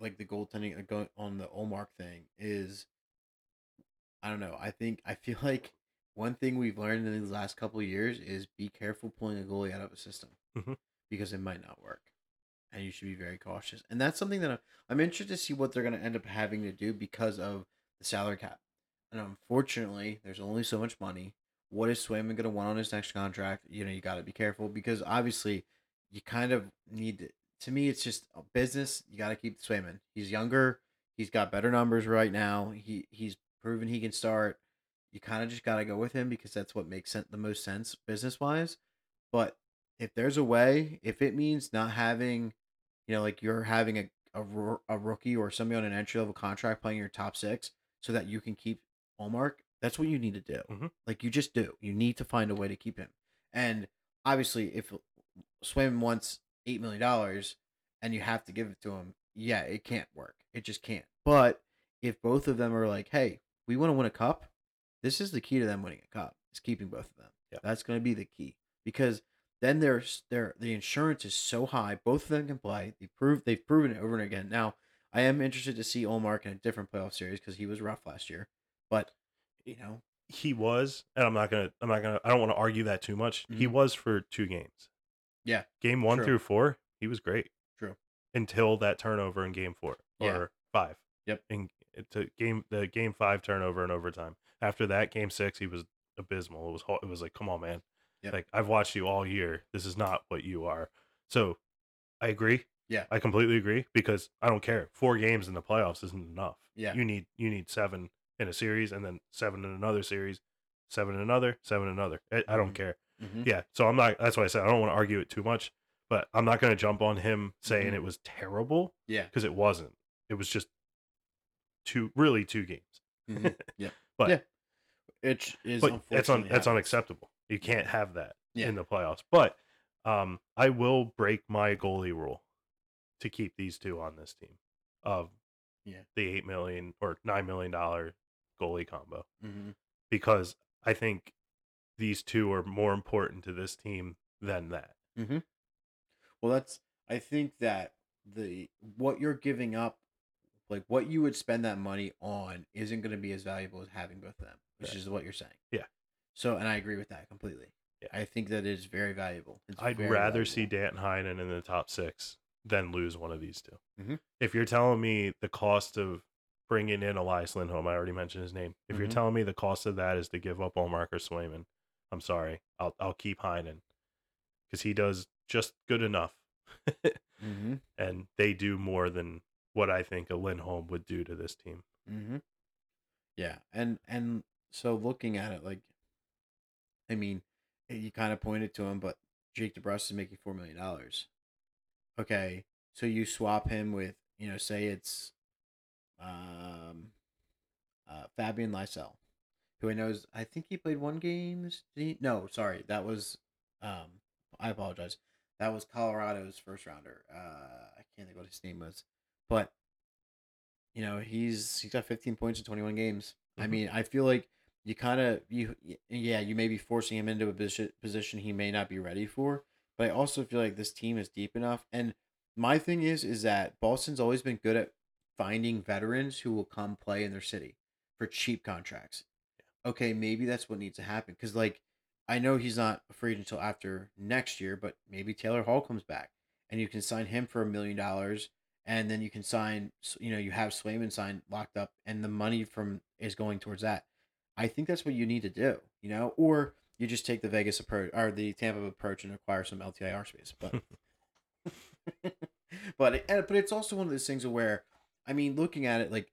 Speaker 1: like the goaltending uh, on the Ullmark thing is I don't know. I think I feel like one thing we've learned in these last couple of years is be careful pulling a goalie out of a system
Speaker 2: Mhm.
Speaker 1: because it might not work, and you should be very cautious. And that's something that I'm, I'm interested to see what they're going to end up having to do because of the salary cap. And unfortunately, there's only so much money. What is Swayman going to want on his next contract? You know, you got to be careful because obviously, you kind of need to. To me, it's just a business. You got to keep Swayman. He's younger. He's got better numbers right now. He he's proven he can start. You kind of just got to go with him because that's what makes sense, the most sense business wise. But if there's a way, if it means not having, you know, like you're having a a, a rookie or somebody on an entry level contract playing your top six, so that you can keep Ullmark, that's what you need to do.
Speaker 2: Mhm.
Speaker 1: Like you just do. You need to find a way to keep him. And obviously, if Swim wants eight million dollars and you have to give it to him, yeah, it can't work. It just can't. But if both of them are like, hey, we want to win a cup, this is the key to them winning a cup. Is keeping both of them.
Speaker 2: Yeah.
Speaker 1: That's going to be the key because then there's their the insurance is so high. Both of them can play. They prove they've proven it over and again. Now I am interested to see Ullmark in a different playoff series because he was rough last year. But you know,
Speaker 2: He was, and I'm not gonna. I'm not gonna. I don't want to argue that too much. He
Speaker 1: Mhm.
Speaker 2: was for two games.
Speaker 1: Yeah,
Speaker 2: Game one
Speaker 1: True.
Speaker 2: through four, he was great.
Speaker 1: True.
Speaker 2: Until that turnover in game four
Speaker 1: Yeah.
Speaker 2: or five.
Speaker 1: Yep.
Speaker 2: In to game the game five turnover in overtime. After that, game six, he was abysmal. It was it was like, come on, man.
Speaker 1: Yep.
Speaker 2: Like I've watched you all year. This is not what you are. So, I agree.
Speaker 1: Yeah.
Speaker 2: I completely agree because I don't care. Four games in the playoffs isn't enough.
Speaker 1: Yeah.
Speaker 2: You need you need seven in a series and then seven in another series, seven in another, seven in another. I, I don't
Speaker 1: Mhm.
Speaker 2: care.
Speaker 1: Mhm.
Speaker 2: Yeah. So I'm not. That's why I said I don't want to argue it too much, but I'm not going to jump on him saying
Speaker 1: Mhm.
Speaker 2: it was terrible
Speaker 1: yeah,
Speaker 2: because it wasn't. It was just two, really two games.
Speaker 1: Mhm. yeah,
Speaker 2: But
Speaker 1: Yeah. it is.
Speaker 2: but that's un, that's unacceptable. You can't have that
Speaker 1: Yeah.
Speaker 2: in the playoffs. But um, I will break my goalie rule to keep these two on this team of
Speaker 1: Yeah.
Speaker 2: the eight million or nine million dollar goalie combo
Speaker 1: Mhm.
Speaker 2: because I think these two are more important to this team than that.
Speaker 1: Well, that's. I think that the what you're giving up, like what you would spend that money on, isn't going to be as valuable as having both of them, which
Speaker 2: Right.
Speaker 1: is what you're saying.
Speaker 2: Yeah.
Speaker 1: So, and I agree with that completely.
Speaker 2: Yeah.
Speaker 1: I think that is very valuable. It's
Speaker 2: I'd
Speaker 1: very
Speaker 2: rather see
Speaker 1: valuable.
Speaker 2: Danton Heinen in the top six than lose one of these 2
Speaker 1: Mhm.
Speaker 2: If you're telling me the cost of bringing in Elias Lindholm, I already mentioned his name. If you're
Speaker 1: Mhm.
Speaker 2: telling me the cost of that is to give up Ullmark or Swayman, I'm sorry. I'll I'll keep Heinen because he does just good enough,
Speaker 1: Mhm.
Speaker 2: and they do more than what I think a Lindholm would do to this team.
Speaker 1: Mm-hmm. Yeah, and and so looking at it, like, I mean, you kind of pointed to him, but Jake DeBrusk is making four million dollars. Okay, so you swap him with, you know, say it's, um, uh, Fabian Lysell, who I know is, I think he played one game. No, sorry, that was, um, I apologize. That was Colorado's first rounder. Uh, I can't think what his name was, but you know he's he's got 15 points in 21 games. I
Speaker 2: Mhm.
Speaker 1: mean, I feel like you kind of you yeah you may be forcing him into a position position he may not be ready for, but I also feel like this team is deep enough. And my thing is is that Boston's always been good at finding veterans who will come play in their city for cheap contracts. Okay, maybe that's what needs to happen because like I know he's not free until after next year, but maybe Taylor Hall comes back and you can sign him for a million dollars and then you can sign you know you have Swayman signed locked up and the money from is going towards that i think that's what you need to do you know or you just take the vegas approach or the tampa approach and acquire some ltir space but but it, but it's also one of those things where I mean, looking at it, like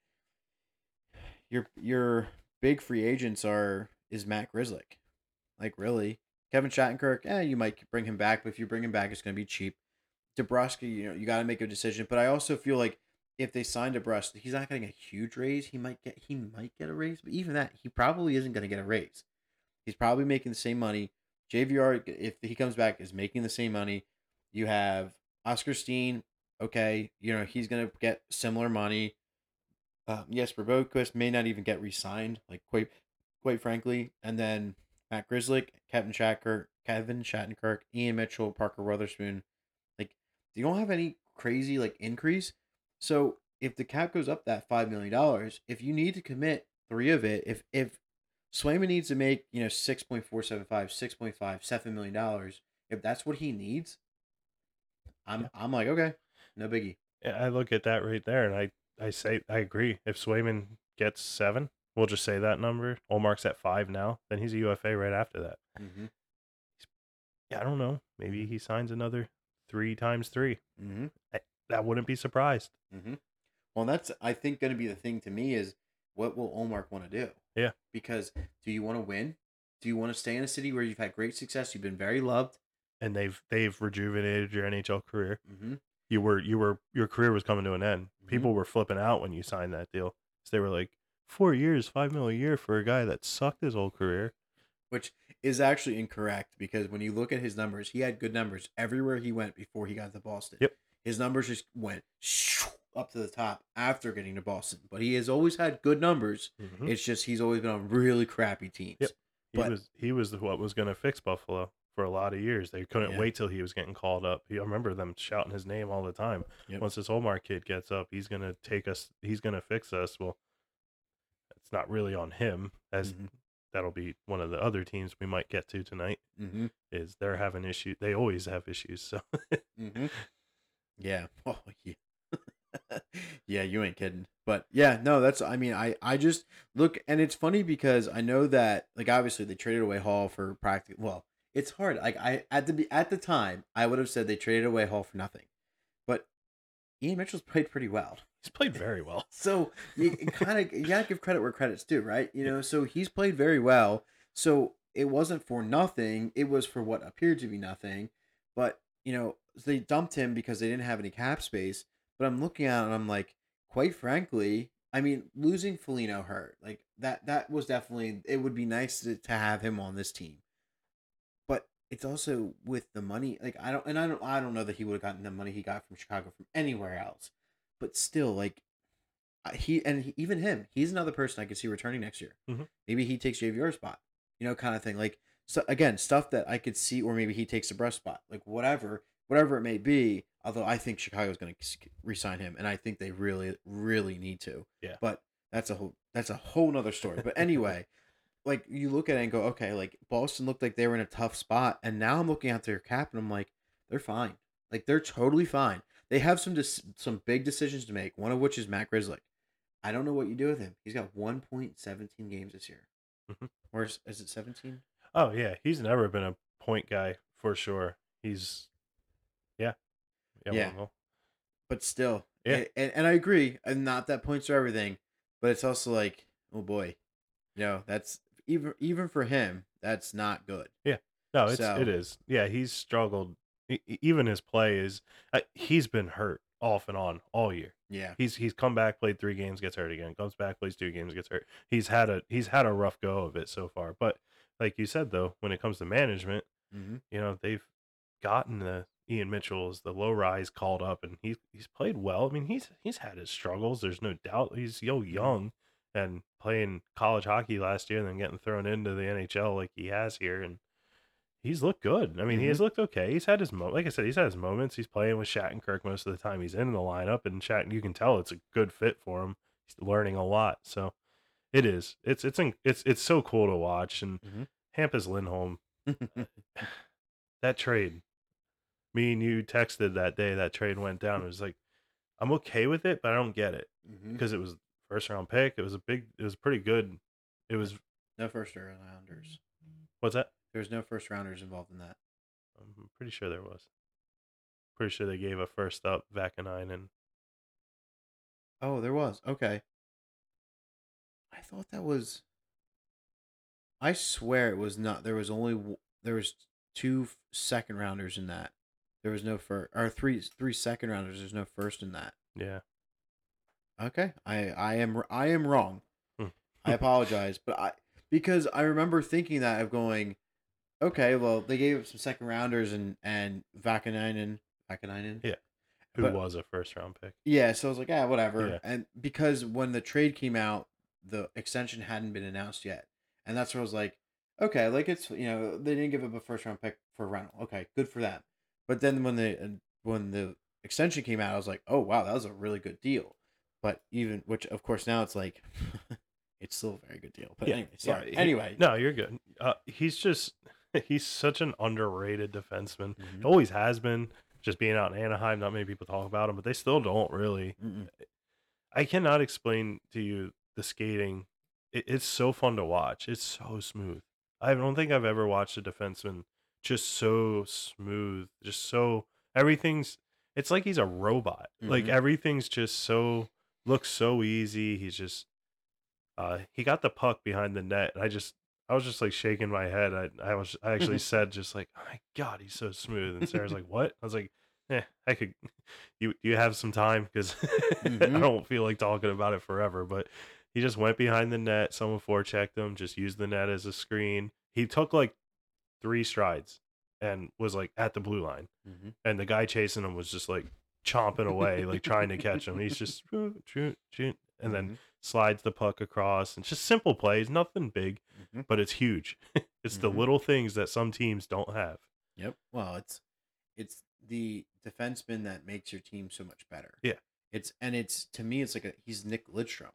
Speaker 1: your your big free agents are is Matt Grzelcyk. Like really, Kevin Shattenkirk, eh, you might bring him back, but if you bring him back, it's going to be cheap. DeBrusk, you know, you got to make a decision. But I also feel like if they signed a brush, he's not getting a huge raise. He might get he might get a raise, but even that, he probably isn't going to get a raise. He's probably making the same money. JVR, if he comes back, is making the same money. You have Oskar Steen. Okay, you know he's going to get similar money. Um, Jesper Boqvist may not even get re-signed, like quite, quite frankly. And then Matt Grzelcyk, Kevin Shacker, Kevin Shattenkirk, Ian Mitchell, Parker Wotherspoon. Like, you don't have any crazy like increase. So if the cap goes up that five million dollars, if you need to commit three of it, if if Swayman needs to make you know 6.475, 6.5, 7 million dollars, if that's what he needs, I'm
Speaker 2: Yeah.
Speaker 1: I'm like okay, no biggie.
Speaker 2: Yeah, I look at that right there, and I I say I agree. If Swayman gets seven, we'll just say that number. Ullmark's at five now, then he's a UFA right after that.
Speaker 1: Mm-hmm.
Speaker 2: Yeah, I don't know. Maybe he signs another three times three.
Speaker 1: Mm-hmm.
Speaker 2: That wouldn't be surprised.
Speaker 1: Mm-hmm. Well, that's I think going to be the thing to me is what will Ullmark want to do?
Speaker 2: Yeah.
Speaker 1: Because do you want to win? Do you want to stay in a city where you've had great success? You've been very loved.
Speaker 2: And they've they've rejuvenated your NHL career.
Speaker 1: Mm-hmm.
Speaker 2: You were you were your career was coming to an end.
Speaker 1: Mhm.
Speaker 2: People were flipping out when you signed that deal. 'Cause they were like, four years, five mil a year for a guy that sucked his whole career.
Speaker 1: Which is actually incorrect because when you look at his numbers, he had good numbers everywhere he went before he got to Boston.
Speaker 2: Yep.
Speaker 1: His numbers just went up to the top after getting to Boston. But he has always had good numbers.
Speaker 2: Mhm.
Speaker 1: It's just he's always been on really crappy teams.
Speaker 2: Yep. He
Speaker 1: But-
Speaker 2: was he was what was going to fix Buffalo for a lot of years. They couldn't
Speaker 1: Yeah.
Speaker 2: wait till he was getting called up. I remember them shouting his name all the time.
Speaker 1: Yep.
Speaker 2: Once this Omar kid gets up, he's going to take us. He's going to fix us. Well, it's not really on him, as
Speaker 1: Mhm.
Speaker 2: that'll be one of the other teams we might get to tonight.
Speaker 1: Mm-hmm.
Speaker 2: Is they're having issues. They always have issues. So
Speaker 1: Mm-hmm. Yeah. Oh yeah. yeah, you ain't kidding. But yeah, no, that's I mean, I I just look and it's funny because I know that like obviously they traded away Hall for practical well, it's hard. Like I at the at the time, I would have said they traded away Hall for nothing. But Ian Mitchell's played pretty well.
Speaker 2: he's played very well.
Speaker 1: So you kind of you gotta give credit where credit's due, right? You know, so he's played very well. So it wasn't for nothing; it was for what appeared to be nothing. But you know, they dumped him because they didn't have any cap space. But I'm looking at it and I'm like, quite frankly, I mean, losing Foligno hurt. Like that that was definitely it would be nice to, to have him on this team. But it's also with the money, like I don't and I don't I don't know that he would have gotten the money he got from Chicago from anywhere else. But still, like he and he, even him, he's another person I could see returning next year.
Speaker 2: Mhm.
Speaker 1: Maybe he takes JVR's spot, you know, kind of thing. Like so again, stuff that I could see, or maybe he takes the breast spot, like whatever, whatever it may be. Although I think Chicago's going to resign him, and I think they really, really need to.
Speaker 2: Yeah.
Speaker 1: But that's a whole that's a whole nother story. But anyway, like you look at it and go, okay, like Boston looked like they were in a tough spot, and now I'm looking at their cap and I'm like, they're fine. Like they're totally fine. They have some dis- some big decisions to make. One of which is Matt Grzelcyk. I don't know what you do with him. He's got 1.17 games this year.
Speaker 2: Mhm.
Speaker 1: Or is, is it 17?
Speaker 2: Oh yeah, he's never been a point guy for sure. He's Yeah. well,
Speaker 1: But still,
Speaker 2: Yeah.
Speaker 1: a- And, and I agree. And not that points are everything, but it's also like, oh boy, you know, that's even even for him, that's not good. Yeah.
Speaker 2: No, it's
Speaker 1: So-
Speaker 2: it is. Yeah, he's struggled. Even his play is uh, he's been hurt off and on all year.
Speaker 1: Yeah.
Speaker 2: He's he's come back, played three games, gets hurt again. Comes back, plays two games, gets hurt. He's had a he's had a rough go of it so far. But like you said though, when it comes to management,
Speaker 1: Mm-hmm.
Speaker 2: you know they've gotten the Ian Mitchell's the Lohrei's called up, and he's he's played well. I mean he's he's had his struggles. There's no doubt. He's yo young and playing college hockey last year, and then getting thrown into the NHL like he has here, and he's looked good. I mean he has looked okay. He's had his mo like I said, he's had his moments. He's playing with Shattenkirk most of the time. He's in the lineup, and Shatten you can tell it's a good fit for him. He's learning a lot, so. It is. It's it's it's it's so cool to watch, and
Speaker 1: Mhm.
Speaker 2: Hampus Lindholm that trade, me and you texted that day that trade went down. It was like, I'm okay with it, but I don't get it
Speaker 1: mm-hmm.
Speaker 2: because it was first round pick. It was a big, it was pretty good. It was
Speaker 1: No first rounders.
Speaker 2: what's that?
Speaker 1: There's no first rounders involved in that.
Speaker 2: I'm pretty sure there was. Pretty sure they gave a first up Vaakanainen and
Speaker 1: Oh, there was. Okay. I thought that was. I swear it was not. There was only there was two second rounders in that. There was no first or three three second rounders. There's no first in that.
Speaker 2: Yeah.
Speaker 1: Okay, I I am I am wrong.
Speaker 2: Hmm.
Speaker 1: I apologize, but I because I remember thinking that of going, okay, well they gave up some second rounders and and Vaakanainen Vaakanainen
Speaker 2: Yeah. Who
Speaker 1: But-
Speaker 2: was a first round pick?
Speaker 1: Yeah, so I was like, yeah, whatever.
Speaker 2: Yeah.
Speaker 1: And because when the trade came out, the extension hadn't been announced yet, and that's where I was like, okay, like it's you know they didn't give up a first round pick for Reynolds. Okay, good for them. But then when the uh, when the extension came out, I was like, oh wow, that was a really good deal. But even which of course now it's like, it's still a very good deal. But
Speaker 2: Yeah,
Speaker 1: anyway, sorry.
Speaker 2: he-
Speaker 1: anyway,
Speaker 2: No, you're good. Uh, he's just he's such an underrated defenseman.
Speaker 1: Mhm.
Speaker 2: Always has been. Just being out in Anaheim, not many people talk about him, but they still don't really.
Speaker 1: Mm-mm.
Speaker 2: I cannot explain to you the skating. It, it's so fun to watch. It's so smooth. I don't think I've ever watched a defenseman just so smooth, just so everything's. It's like he's a robot. Like
Speaker 1: Mhm.
Speaker 2: everything's just so looks so easy. He's just. Uh, he got the puck behind the net, and I just, I was just like shaking my head. I, I was, I actually said just like, oh my god, he's so smooth. And Sarah's like, what? I was like, eh, I could. You, you have some time because I
Speaker 1: Mhm.
Speaker 2: don't feel like talking about it forever. But he just went behind the net. Someone forechecked him. Just used the net as a screen. He took like three strides and was like at the blue line,
Speaker 1: Mhm.
Speaker 2: and the guy chasing him was just like chomping away, like trying to catch him. He's just and then
Speaker 1: Mhm.
Speaker 2: slides the puck across. And just simple plays, nothing big,
Speaker 1: Mhm.
Speaker 2: but it's huge. it's the
Speaker 1: Mhm.
Speaker 2: little things that some teams don't have.
Speaker 1: Yep. Well, it's it's the defenseman that makes your team so much better.
Speaker 2: Yeah.
Speaker 1: It's and it's to me it's like a he's Nick Lidstrom.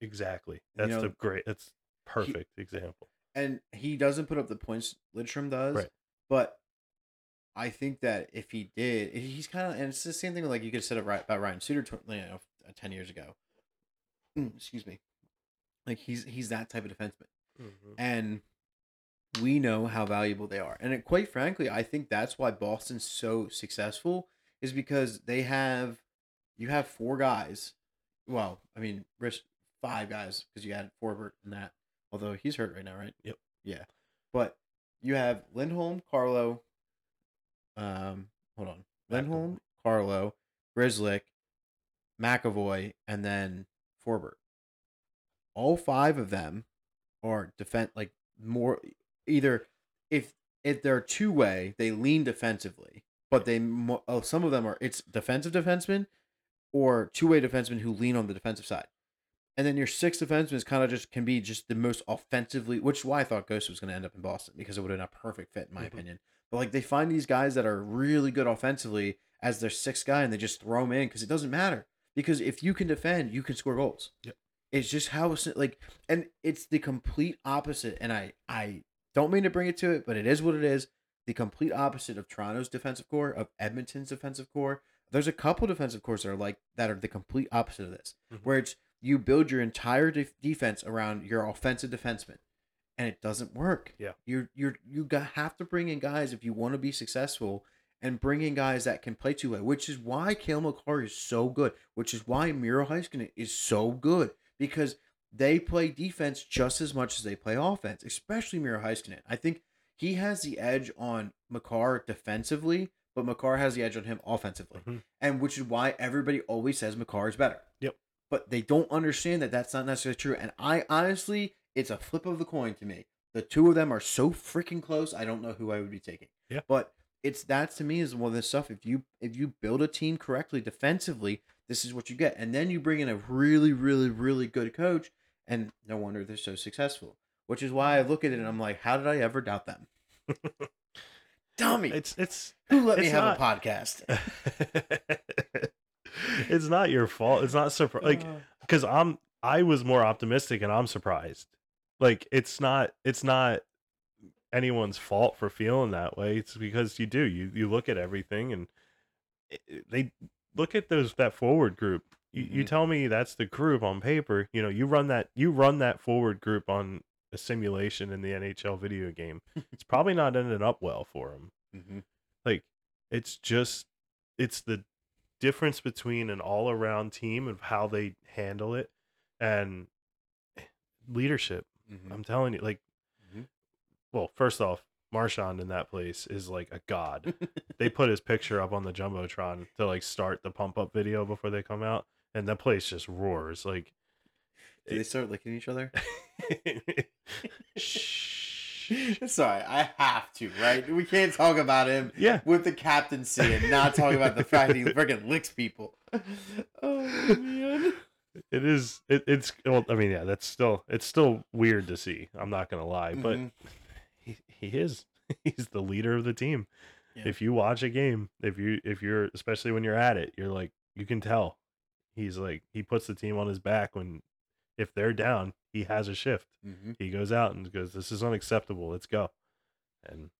Speaker 2: Exactly.
Speaker 1: You
Speaker 2: That's
Speaker 1: know,
Speaker 2: the great. That's perfect example.
Speaker 1: And he doesn't put up the points Lidstrom does.
Speaker 2: Right.
Speaker 1: But I think that if he did, he's kind of and it's the same thing like you could have said about Ryan Suter tw- you know, uh, 10 years ago. Mm, Excuse me. Like he's he's that type of defenseman. and we know how valuable they are. And it, quite frankly, I think that's why Boston's so successful is because they have you have four guys. Well, I mean, five guys because you had Forbort in that. Although he's hurt right now, right?
Speaker 2: Yep.
Speaker 1: Yeah, but you have Lindholm, Carlo. Um, hold on, Lindholm, Carlo, Grzelcyk, McAvoy, and then Forbort. All five of them are defend like more either if if they're two way they lean defensively, but they mo- oh some of them are it's defensive defensemen or two way defensemen who lean on the defensive side. And then your sixth defenseman is kind of just can be just the most offensively, which is why I thought Ghost was going to end up in Boston because it would have been a perfect fit in my
Speaker 2: Mhm.
Speaker 1: opinion. But like they find these guys that are really good offensively as their sixth guy and they just throw them in because it doesn't matter because if you can defend, you can score goals.
Speaker 2: Yep.
Speaker 1: It's just how like, and it's the complete opposite. And I I don't mean to bring it to it, but it is what it is. The complete opposite of Toronto's defensive core, of Edmonton's defensive core. There's a couple defensive cores that are like that are the complete opposite of this,
Speaker 2: Mhm.
Speaker 1: where it's you build your entire def- defense around your offensive defenseman, and it doesn't work.
Speaker 2: Yeah.
Speaker 1: you're you're you got, have to bring in guys if you want to be successful, and bring in guys that can play two way, which is why Cale Makar is so good, which is why Miro Heiskanen is so good because they play defense just as much as they play offense, especially Miro Heiskanen. I think he has the edge on Makar defensively, but Makar has the edge on him offensively,
Speaker 2: Mhm.
Speaker 1: and which is why everybody always says Makar is better.
Speaker 2: Yep.
Speaker 1: But they don't understand that that's not necessarily true. And I honestly, it's a flip of the coin to me. The two of them are so freaking close. I don't know who I would be taking.
Speaker 2: Yeah.
Speaker 1: But it's that to me is one of the stuff. If you if you build a team correctly defensively, this is what you get, and then you bring in a really, really, really good coach, and no wonder they're so successful. Which is why I look at it and I'm like, how did I ever doubt them? Dummy.
Speaker 2: It's it's
Speaker 1: Who let me
Speaker 2: it's
Speaker 1: have
Speaker 2: not-
Speaker 1: a podcast?
Speaker 2: it's not your fault. It's not surpri- like because I'm I was more optimistic and I'm surprised. Like it's not it's not anyone's fault for feeling that way. It's because you do. You you look at everything and it- they look at those that forward group. You, you
Speaker 1: Mhm.
Speaker 2: tell me that's the group on paper. You know, you run that you run that forward group on a simulation in the NHL video game. it's probably not ending up well for them
Speaker 1: mhm.
Speaker 2: like it's just it's the difference between an all around team of how they handle it and leadership.
Speaker 1: Mhm.
Speaker 2: I'm telling you, like,
Speaker 1: Mhm.
Speaker 2: well, first off, Marchand in that place is like a god. they put his picture up on the jumbotron to like start the pump up video before they come out, and the place just roars. Like,
Speaker 1: Do they start licking each other?
Speaker 2: shh.
Speaker 1: Sorry, I have to, right? We can't talk about him
Speaker 2: Yeah,
Speaker 1: with the captaincy and not talk about the fact he freaking licks people. Oh man.
Speaker 2: it is. It, it's. Well, I mean, yeah, that's still. It's still weird to see. I'm not gonna lie, but
Speaker 1: Mhm.
Speaker 2: he, he is. He's the leader of the team.
Speaker 1: Yeah.
Speaker 2: If you watch a game, if you if you're especially when you're at it, you're like you can tell. He's like he puts the team on his back when if they're down, he has a shift.
Speaker 1: Mhm.
Speaker 2: He goes out and goes, "This is unacceptable. Let's go." And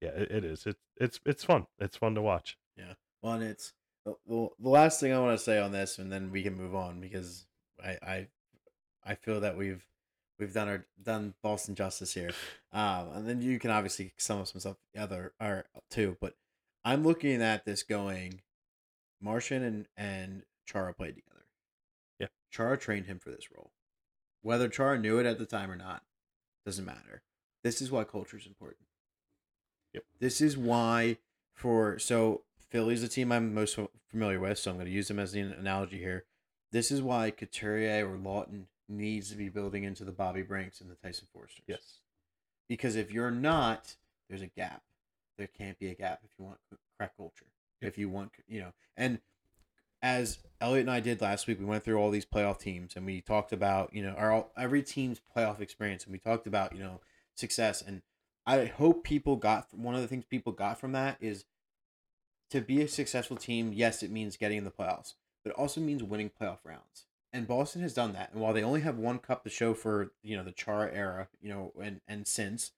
Speaker 2: yeah, it, it is. It's it's it's fun. It's fun to watch. Yeah.
Speaker 1: Well, and it's the, the last thing I want to say on this, and then we can move on because I I I feel that we've we've done our done Boston justice here. Um, and then you can obviously sum up some stuff other or too, but I'm looking at this going, Marchand and and Chara played together.
Speaker 2: Yeah.
Speaker 1: Chara trained him for this role, whether Char knew it at the time or not, doesn't matter. This is why culture is important.
Speaker 2: Yep.
Speaker 1: This is why for so Philly's the team I'm most familiar with, so I'm going to use them as the analogy here. This is why Couturier or Laughton needs to be building into the Bobby Brinks and the Tyson Foersters.
Speaker 2: Yes.
Speaker 1: Because if you're not, there's a gap. There can't be a gap if you want crack culture. If you want, you know, and as Elliot and I did last week, we went through all these playoff teams and we talked about, you know, our every team's playoff experience and we talked about, you know, success. And I hope people got one of the things people got from that is to be a successful team. Yes, it means getting in the playoffs, but it also means winning playoff rounds. And Boston has done that. And while they only have one cup to show for, you know, the Chara era, you know, and and since,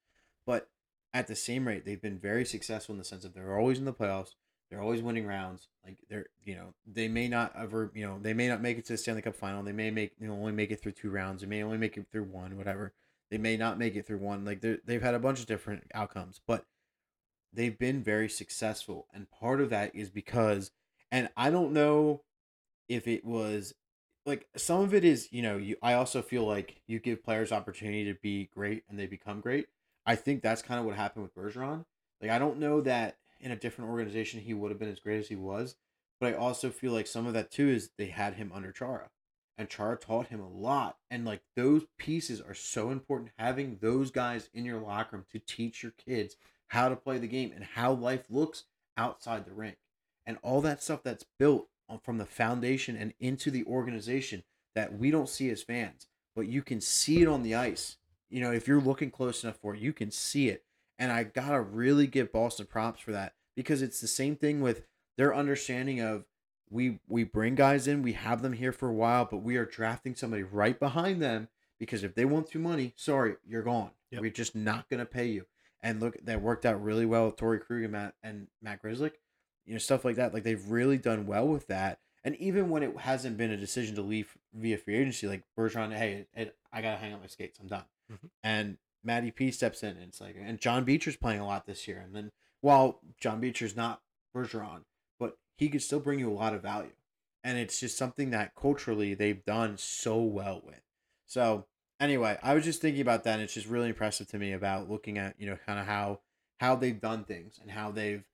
Speaker 1: but at the same rate, they've been very successful in the sense that they're always in the playoffs. They're always winning rounds. Like they're, you know, they may not ever, you know, they may not make it to the Stanley Cup final. They may make, you know, only make it through two rounds. They may only make it through one, whatever. They may not make it through one. Like they they've had a bunch of different outcomes, but they've been very successful. And part of that is because, and I don't know if it was like some of it is, you know, you. I also feel like you give players opportunity to be great and they become great. I think that's kind of what happened with Bergeron. Like I don't know that in a different organization he would have been as great as he was, but I also feel like some of that too is they had him under Chara, and Chara taught him a lot. And like those pieces are so important. Having those guys in your locker room to teach your kids how to play the game and how life looks outside the rink, and all that stuff that's built from the foundation and into the organization that we don't see as fans, but you can see it on the ice. You know, if you're looking close enough for it, you can see it. And I gotta really give Boston props for that because it's the same thing with their understanding of we we bring guys in, we have them here for a while, but we are drafting somebody right behind them because if they want through money, sorry, you're gone.
Speaker 2: Yep.
Speaker 1: We're just not gonna pay you. And look, that worked out really well with Torey Krug and Matt and Matt Grzelcyk. You know, stuff like that. Like they've really done well with that. And even when it hasn't been a decision to leave via free agency, like Bergeron, hey, it, I gotta hang up my skates. I'm done.
Speaker 2: Mhm.
Speaker 1: And Matty P steps in, and it's like, and John Beecher's playing a lot this year. And then while John Beecher's not Bergeron, but he could still bring you a lot of value. And it's just something that culturally they've done so well with. So anyway, I was just thinking about that, and it's just really impressive to me about looking at you know kind of how how they've done things and how they've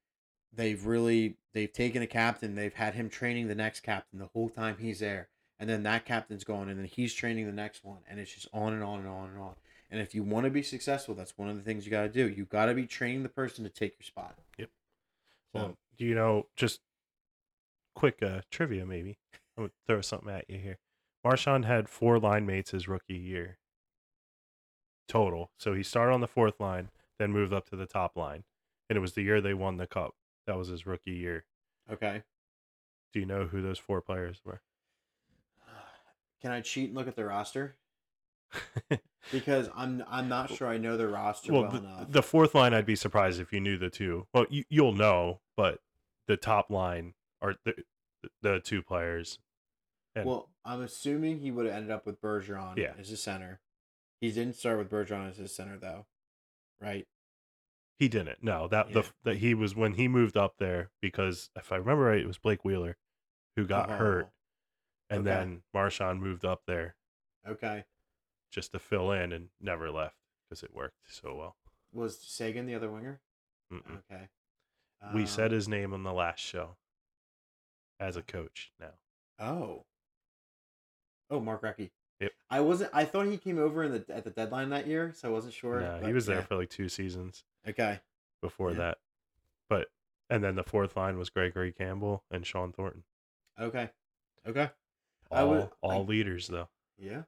Speaker 1: they've really they've taken a captain, they've had him training the next captain the whole time he's there, and then that captain's gone, and then he's training the next one, and it's just on and on and on and on. And if you want to be successful, that's one of the things you got to do. You got to be training the person to take your spot.
Speaker 2: Yep.
Speaker 1: So,
Speaker 2: Well, do you know just quick uh, trivia maybe? I'm gonna throw something at you here. Marchand had four line mates his rookie year total. So he started on the fourth line, then moved up to the top line, and it was the year they won the cup. That was his rookie year.
Speaker 1: okay.
Speaker 2: Do you know who those four players were?
Speaker 1: Can I cheat and look at the roster? Because I'm I'm not sure I know their roster well,
Speaker 2: well, the,
Speaker 1: enough.
Speaker 2: the fourth line, I'd be surprised if you knew the two. Well, you, you'll know, but the top line are the the two players. And
Speaker 1: well, I'm assuming he would have ended up with Bergeron
Speaker 2: Yeah.
Speaker 1: as a center. He didn't start with Bergeron as his center though, right?
Speaker 2: he didn't. No, that
Speaker 1: Yeah.
Speaker 2: the that he was when he moved up there because if I remember right, it was Blake Wheeler who got hurt,
Speaker 1: Oh,
Speaker 2: and
Speaker 1: okay.
Speaker 2: then Marchand moved up there
Speaker 1: Okay.
Speaker 2: Just to fill in and never left because it worked so well.
Speaker 1: Was Seguin the other winger?
Speaker 2: Mm-mm.
Speaker 1: Okay.
Speaker 2: we said
Speaker 1: Um,
Speaker 2: his name on the last show as a coach now.
Speaker 1: Oh. Oh, Mark Recchi.
Speaker 2: Yep.
Speaker 1: I wasn't. I thought he came over in the at the deadline that year, so I wasn't sure.
Speaker 2: no, he
Speaker 1: but
Speaker 2: was there for like two seasons
Speaker 1: Okay.
Speaker 2: before
Speaker 1: Yeah.
Speaker 2: that. But and then the fourth line was Gregory Campbell and Shawn Thornton.
Speaker 1: Okay. Okay. I
Speaker 2: All
Speaker 1: would-
Speaker 2: all
Speaker 1: I-
Speaker 2: leaders though.
Speaker 1: Yeah.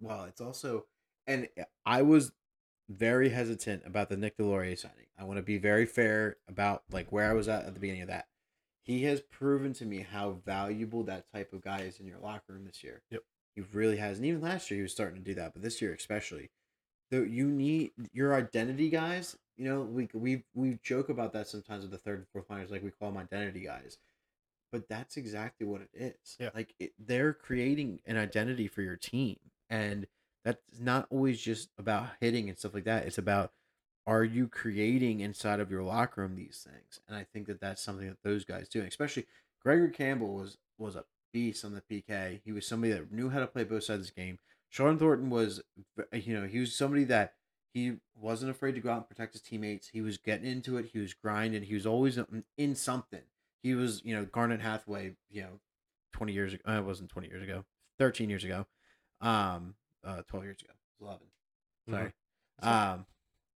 Speaker 1: Well, it's also, and I was very hesitant about the Nick Deslauriers signing. I want to be very fair about like where I was at at the beginning of that. He has proven to me how valuable that type of guy is in your locker room this year.
Speaker 2: Yep.
Speaker 1: He really has, and even last year he was starting to do that, but this year especially. Though you need your identity guys. You know, we we we joke about that sometimes with the third and fourth liners, like we call them identity guys but that's exactly what it is.
Speaker 2: Yeah.
Speaker 1: Like it, they're creating an identity for your team, and that's not always just about hitting and stuff like that. It's about are you creating inside of your locker room these things, and I think that that's something that those guys do. Especially Gregory Campbell was was a beast on the PK. He was somebody that knew how to play both sides of the game. Shawn Thornton was, you know, he was somebody that he wasn't afraid to go out and protect his teammates. He was getting into it. He was grinding. He was always in- in something he was you know Garnet Hathaway you know 20 years ago uh, it wasn't 20 years ago 13 years ago um uh 12 years ago. 11 sorry. Um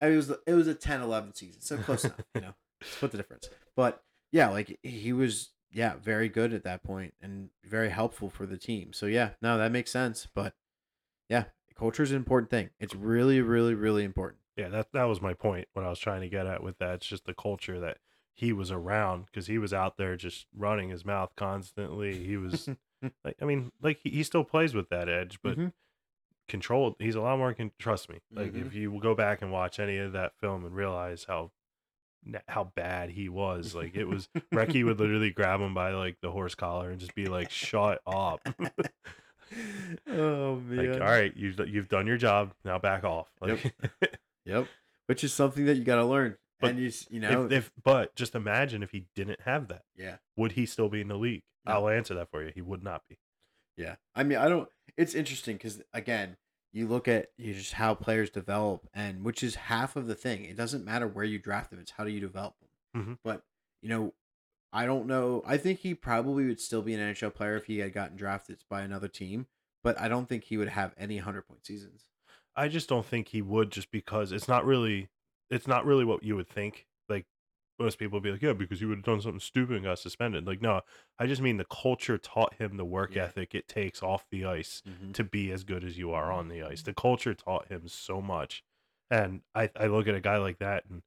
Speaker 1: it was it was a 10 11 season so close enough you know split the difference. But yeah like he was yeah very good at that point and very helpful for the team. So yeah no that makes sense but yeah culture is an important thing. It's really really really important.
Speaker 2: Yeah, that that was my point. What I was trying to get at with that, it's just the culture that he was around because he was out there just running his mouth constantly. He was like, I mean, like he, he still plays with that edge, but
Speaker 1: Mhm.
Speaker 2: controlled. He's a lot more. Can trust me. Like
Speaker 1: Mhm.
Speaker 2: if you go back and watch any of that film and realize how how bad he was, like it was. Recchi would literally grab him by like the horse collar and just be like, "Shut up."
Speaker 1: oh man
Speaker 2: like, all right, you've you've done your job. Now back off. Like,
Speaker 1: Yep. Which is something that you got to learn.
Speaker 2: But
Speaker 1: and you, you know,
Speaker 2: if, if but just imagine if he didn't have that,
Speaker 1: yeah,
Speaker 2: would he still be in the league?
Speaker 1: No.
Speaker 2: I'll answer that for you. He would not be.
Speaker 1: yeah. I mean, I don't. It's interesting because again, you look at you just how players develop, and which is half of the thing. It doesn't matter where you draft them; it's how do you develop them.
Speaker 2: Mhm.
Speaker 1: But you know, I don't know. I think he probably would still be an NHL player if he had gotten drafted by another team. But I don't think he would have any hundred point seasons.
Speaker 2: I just don't think he would just because it's not really it's not really what you would think. Like most people would be like, Yeah, because you would have done something stupid and got suspended. Like, no, I just mean the culture taught him the work
Speaker 1: Yeah.
Speaker 2: ethic it takes off the ice
Speaker 1: Mm-hmm.
Speaker 2: to be as good as you are on the ice. The culture taught him so much. And I, I look at a guy like that and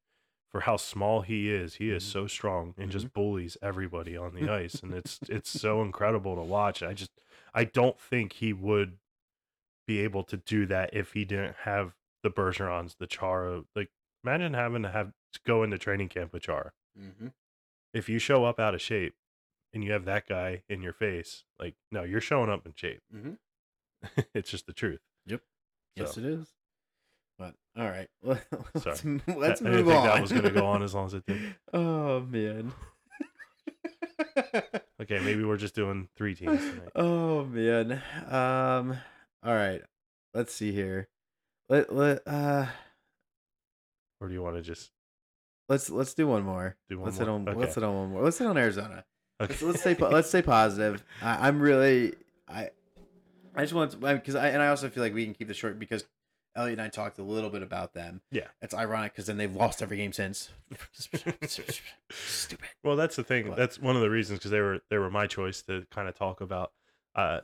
Speaker 2: for how small he is, he is
Speaker 1: Mhm.
Speaker 2: so strong and just bullies everybody on the ice. And it's it's so incredible to watch. I just I don't think he would be able to do that if he didn't have the Bergerons, the Chara. Like imagine having to have go into training camp with Chara.
Speaker 1: Mm-hmm.
Speaker 2: If you show up out of shape and you have that guy in your face, like no, you're showing up in shape.
Speaker 1: Mhm.
Speaker 2: it's just the truth.
Speaker 1: Yep.
Speaker 2: Yes,
Speaker 1: it is. But all right, let's,
Speaker 2: Sorry.
Speaker 1: let's
Speaker 2: I,
Speaker 1: move
Speaker 2: I didn't think that was going to go on as long as it did.
Speaker 1: Oh man.
Speaker 2: Okay, maybe we're just doing three teams tonight.
Speaker 1: oh man. Um. All right. Let's see here. Let let uh.
Speaker 2: Or do you want to just
Speaker 1: Let's let's do one more.
Speaker 2: do one
Speaker 1: let's
Speaker 2: more?
Speaker 1: hit on
Speaker 2: okay.
Speaker 1: let's hit on one more. Let's hit on Arizona.
Speaker 2: okay.
Speaker 1: Let's, let's stay let's stay positive. I, I'm really I I just want to because I and I also feel like we can keep this short because Elliot and I talked a little bit about them.
Speaker 2: Yeah.
Speaker 1: It's ironic because then they've lost every game since. Stupid.
Speaker 2: Well, that's the thing.
Speaker 1: But-
Speaker 2: That's one of the reasons because they were they were my choice to kind of talk about. Uh,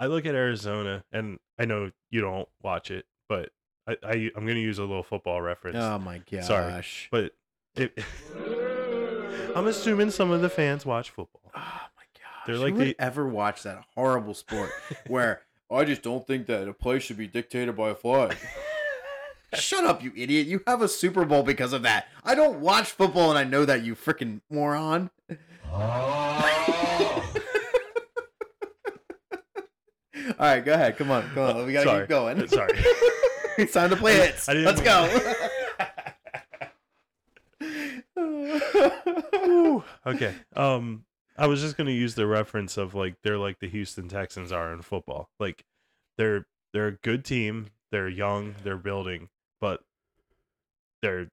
Speaker 2: I look at Arizona, and I know you don't watch it, but I, I I'm going to use a little football reference.
Speaker 1: Oh my gosh.
Speaker 2: Sorry. But it, I'm assuming some of the fans watch football.
Speaker 1: Oh my gosh.
Speaker 2: They're
Speaker 1: Who
Speaker 2: like
Speaker 1: would ever watch that horrible sport where I just don't think that a play should be dictated by a flag. Shut up, you idiot. You have a Super Bowl because of that. I don't watch football and I know that, you freaking moron. All right, go ahead. Come on. Come on. We got to
Speaker 2: Sorry.
Speaker 1: keep going.
Speaker 2: Sorry.
Speaker 1: it's time to play hits.
Speaker 2: I didn't
Speaker 1: Let's go.
Speaker 2: okay. Um, I was just gonna use the reference of like they're like the Houston Texans are in football. Like they're they're a good team. They're young. They're building, but they're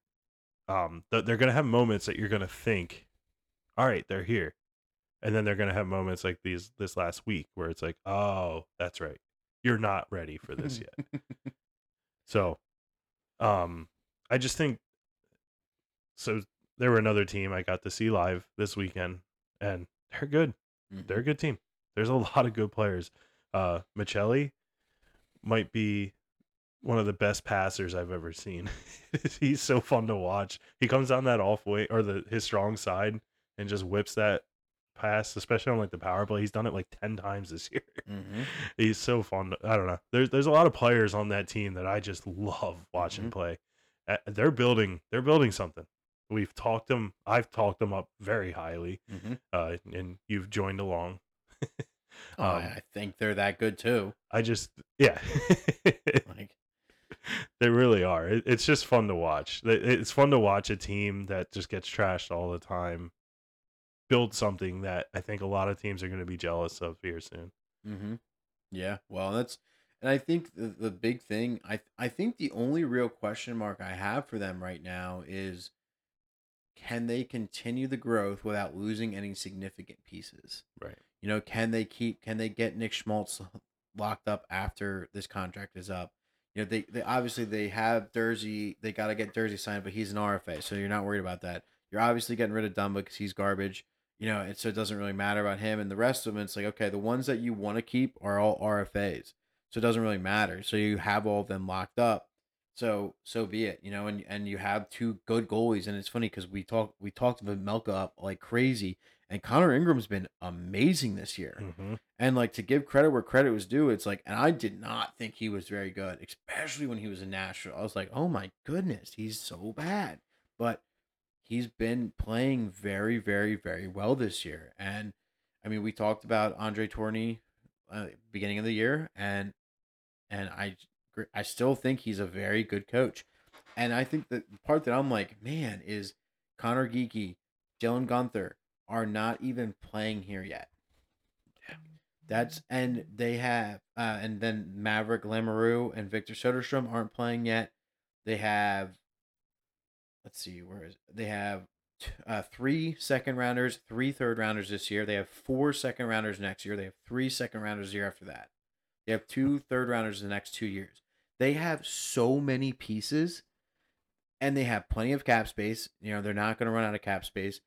Speaker 2: um th- they're gonna have moments that you're gonna think, all right, they're here, and then they're gonna have moments like these this last week where it's like, oh, that's right, you're not ready for this yet. so, um, I just think so. There were another team I got to see live this weekend, and they're good. They're a good team. There's a lot of good players. Uh, Maccelli might be one of the best passers I've ever seen. He's so fun to watch. He comes down that off way or the his strong side and just whips that pass, especially on like the power play. He's done it like ten times this year.
Speaker 1: Mhm.
Speaker 2: He's so fun. to- I don't know. There's there's a lot of players on that team that I just love watching
Speaker 1: Mhm.
Speaker 2: play. They're building. They're building something. We've talked them. I've talked them up very highly,
Speaker 1: Mhm.
Speaker 2: uh, and you've joined along.
Speaker 1: Oh,
Speaker 2: Um,
Speaker 1: I think they're that good too.
Speaker 2: I just yeah.
Speaker 1: Like,
Speaker 2: They really are. It, it's just fun to watch. It- It's fun to watch a team that just gets trashed all the time build something that I think a lot of teams are going to be jealous of here soon.
Speaker 1: hmm Yeah, well, that's, and I think the, the big thing, I I think the only real question mark I have for them right now is, can they continue the growth without losing any significant pieces?
Speaker 2: Right.
Speaker 1: You know, can they keep, can they get Nick Schmaltz locked up after this contract is up? You know, they, they obviously they have Durzi, they got to get Durzi signed, but he's an RFA, so you're not worried about that. You're obviously getting rid of Dumba because he's garbage you know, and so it doesn't really matter about him. And the rest of them, it's like, okay, the ones that you want to keep are all RFAs. So it doesn't really matter. So you have all of them locked up. So so be it, you know, and and you have two good goalies. And it's funny because we talked we talked about Melka up like crazy. And Connor Ingram's been amazing this year.
Speaker 2: Mm-hmm.
Speaker 1: And like to give credit where credit was due, it's like, and I did not think he was very good, especially when he was in Nashville. I was like, oh my goodness, he's so bad. But he's been playing very, very, very well this year. And I mean, we talked about Andre Tourigny uh, beginning of the year, and and I I still think he's a very good coach. And I think the part that I'm like, man, is Conor Geekie, Dylan Guenther are not even playing here yet. Yeah. That's and they have uh, and then Maverick Lamoureux and Victor Soderstrom aren't playing yet. They have let's see where is it? they have uh, three second rounders, three third rounders this year. They have four second rounders next year. They have three second rounders the year after that. They have two third rounders in the next two years. They have so many pieces, and they have plenty of cap space. You know they're not going to run out of cap space.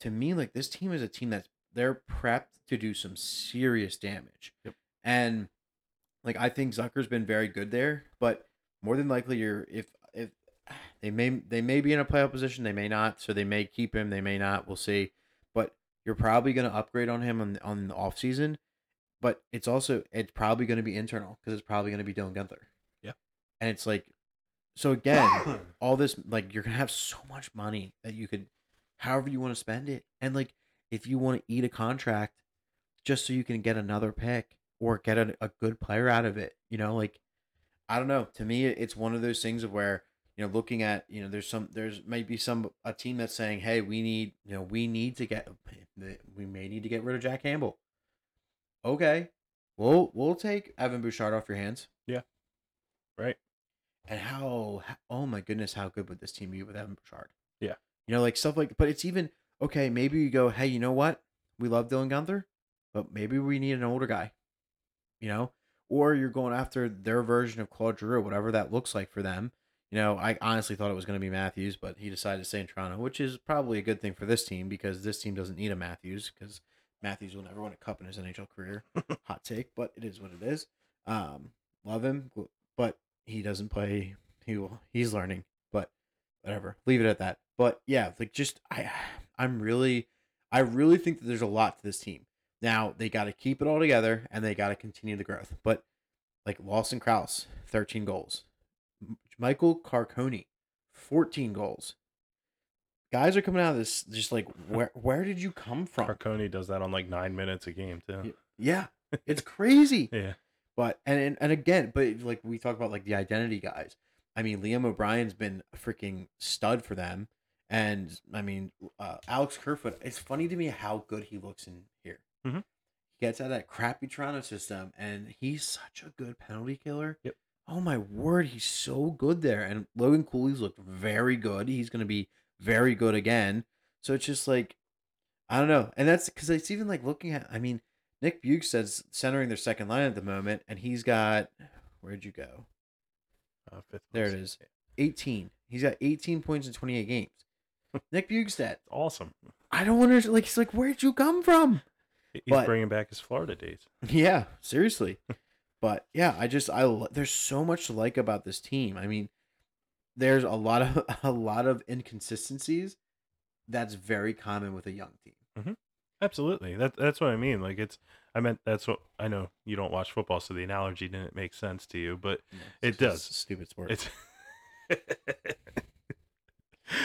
Speaker 1: To me, like this team is a team that's they're prepped to do some serious damage.
Speaker 2: Yep.
Speaker 1: And like I think Zucker's been very good there, but more than likely you're if if they may they may be in a playoff position, they may not, so they may keep him, they may not, we'll see. But you're probably going to upgrade on him on on the off season, but it's also it's probably going to be internal because it's probably going to be Dylan
Speaker 2: Guenther.
Speaker 1: And it's like so again, all this like you're going to have so much money that you could however you want to spend it. And like if you want to eat a contract just so you can get another pick or get a, a good player out of it, you know, like I don't know. To me, it's one of those things of where you know, looking at you know, there's some, there's maybe some a team that's saying, hey, we need, you know, we need to get, we may need to get rid of Jack Campbell. Okay, we'll we'll take Evan Bouchard off your hands. Yeah.
Speaker 2: Right.
Speaker 1: And how, oh my goodness, how good would this team be with Evan Bouchard?
Speaker 2: Yeah.
Speaker 1: You know, like stuff like, but it's even okay. Maybe you go, hey, you know what? We love Dylan Guenther, but maybe we need an older guy. You know, or you're going after their version of Claude Giroux, whatever that looks like for them. You know, I honestly thought it was going to be Matthews, but he decided to stay in Toronto, which is probably a good thing for this team because this team doesn't need a Matthews because Matthews will never win a cup in his NHL career. Hot take, but it is what it is. Um, love him, but he doesn't play. He will. He's learning, but whatever. Leave it at that. But yeah, like just I, I'm really, I really think that there's a lot to this team. Now they got to keep it all together and they got to continue the growth. But like Lawson Crouse, 13 goals. Michael Carcone, 14 goals. Guys are coming out of this just like where where did you come from?
Speaker 2: Carcone does that on like nine minutes a game too.
Speaker 1: Yeah, it's crazy.
Speaker 2: Yeah.
Speaker 1: But and, and and again, but like we talk about like the identity guys. I mean, Liam O'Brien's been a freaking stud for them, And I mean, uh, Alex Kerfoot. It's funny to me how good he looks in here.
Speaker 2: Mhm.
Speaker 1: He gets out of that crappy Toronto system, and he's such a good penalty killer.
Speaker 2: Yep.
Speaker 1: Oh my word, he's so good there. And Logan Cooley's looked very good. He's going to be very good again. So it's just like, I don't know, and that's because it's even like looking at. I mean, Nick Bjugstad's centering their second line at the moment, and he's got. Where'd you go?
Speaker 2: Uh, fifth
Speaker 1: There it is. 18. He's got 18 points in 28 games. Nick Bukestad.
Speaker 2: Awesome.
Speaker 1: I don't understand. Like, he's like, where'd you come from?
Speaker 2: He's
Speaker 1: But-
Speaker 2: bringing back his Florida days.
Speaker 1: Yeah, seriously. but yeah, I just I there's so much to like about this team. I mean, there's a lot of a lot of inconsistencies that's very common with a young team.
Speaker 2: Absolutely. That that's what I mean. Like it's I meant that's what I know you don't watch football, so the analogy didn't make sense to you, but It
Speaker 1: It's just
Speaker 2: does.
Speaker 1: a stupid sport.
Speaker 2: it's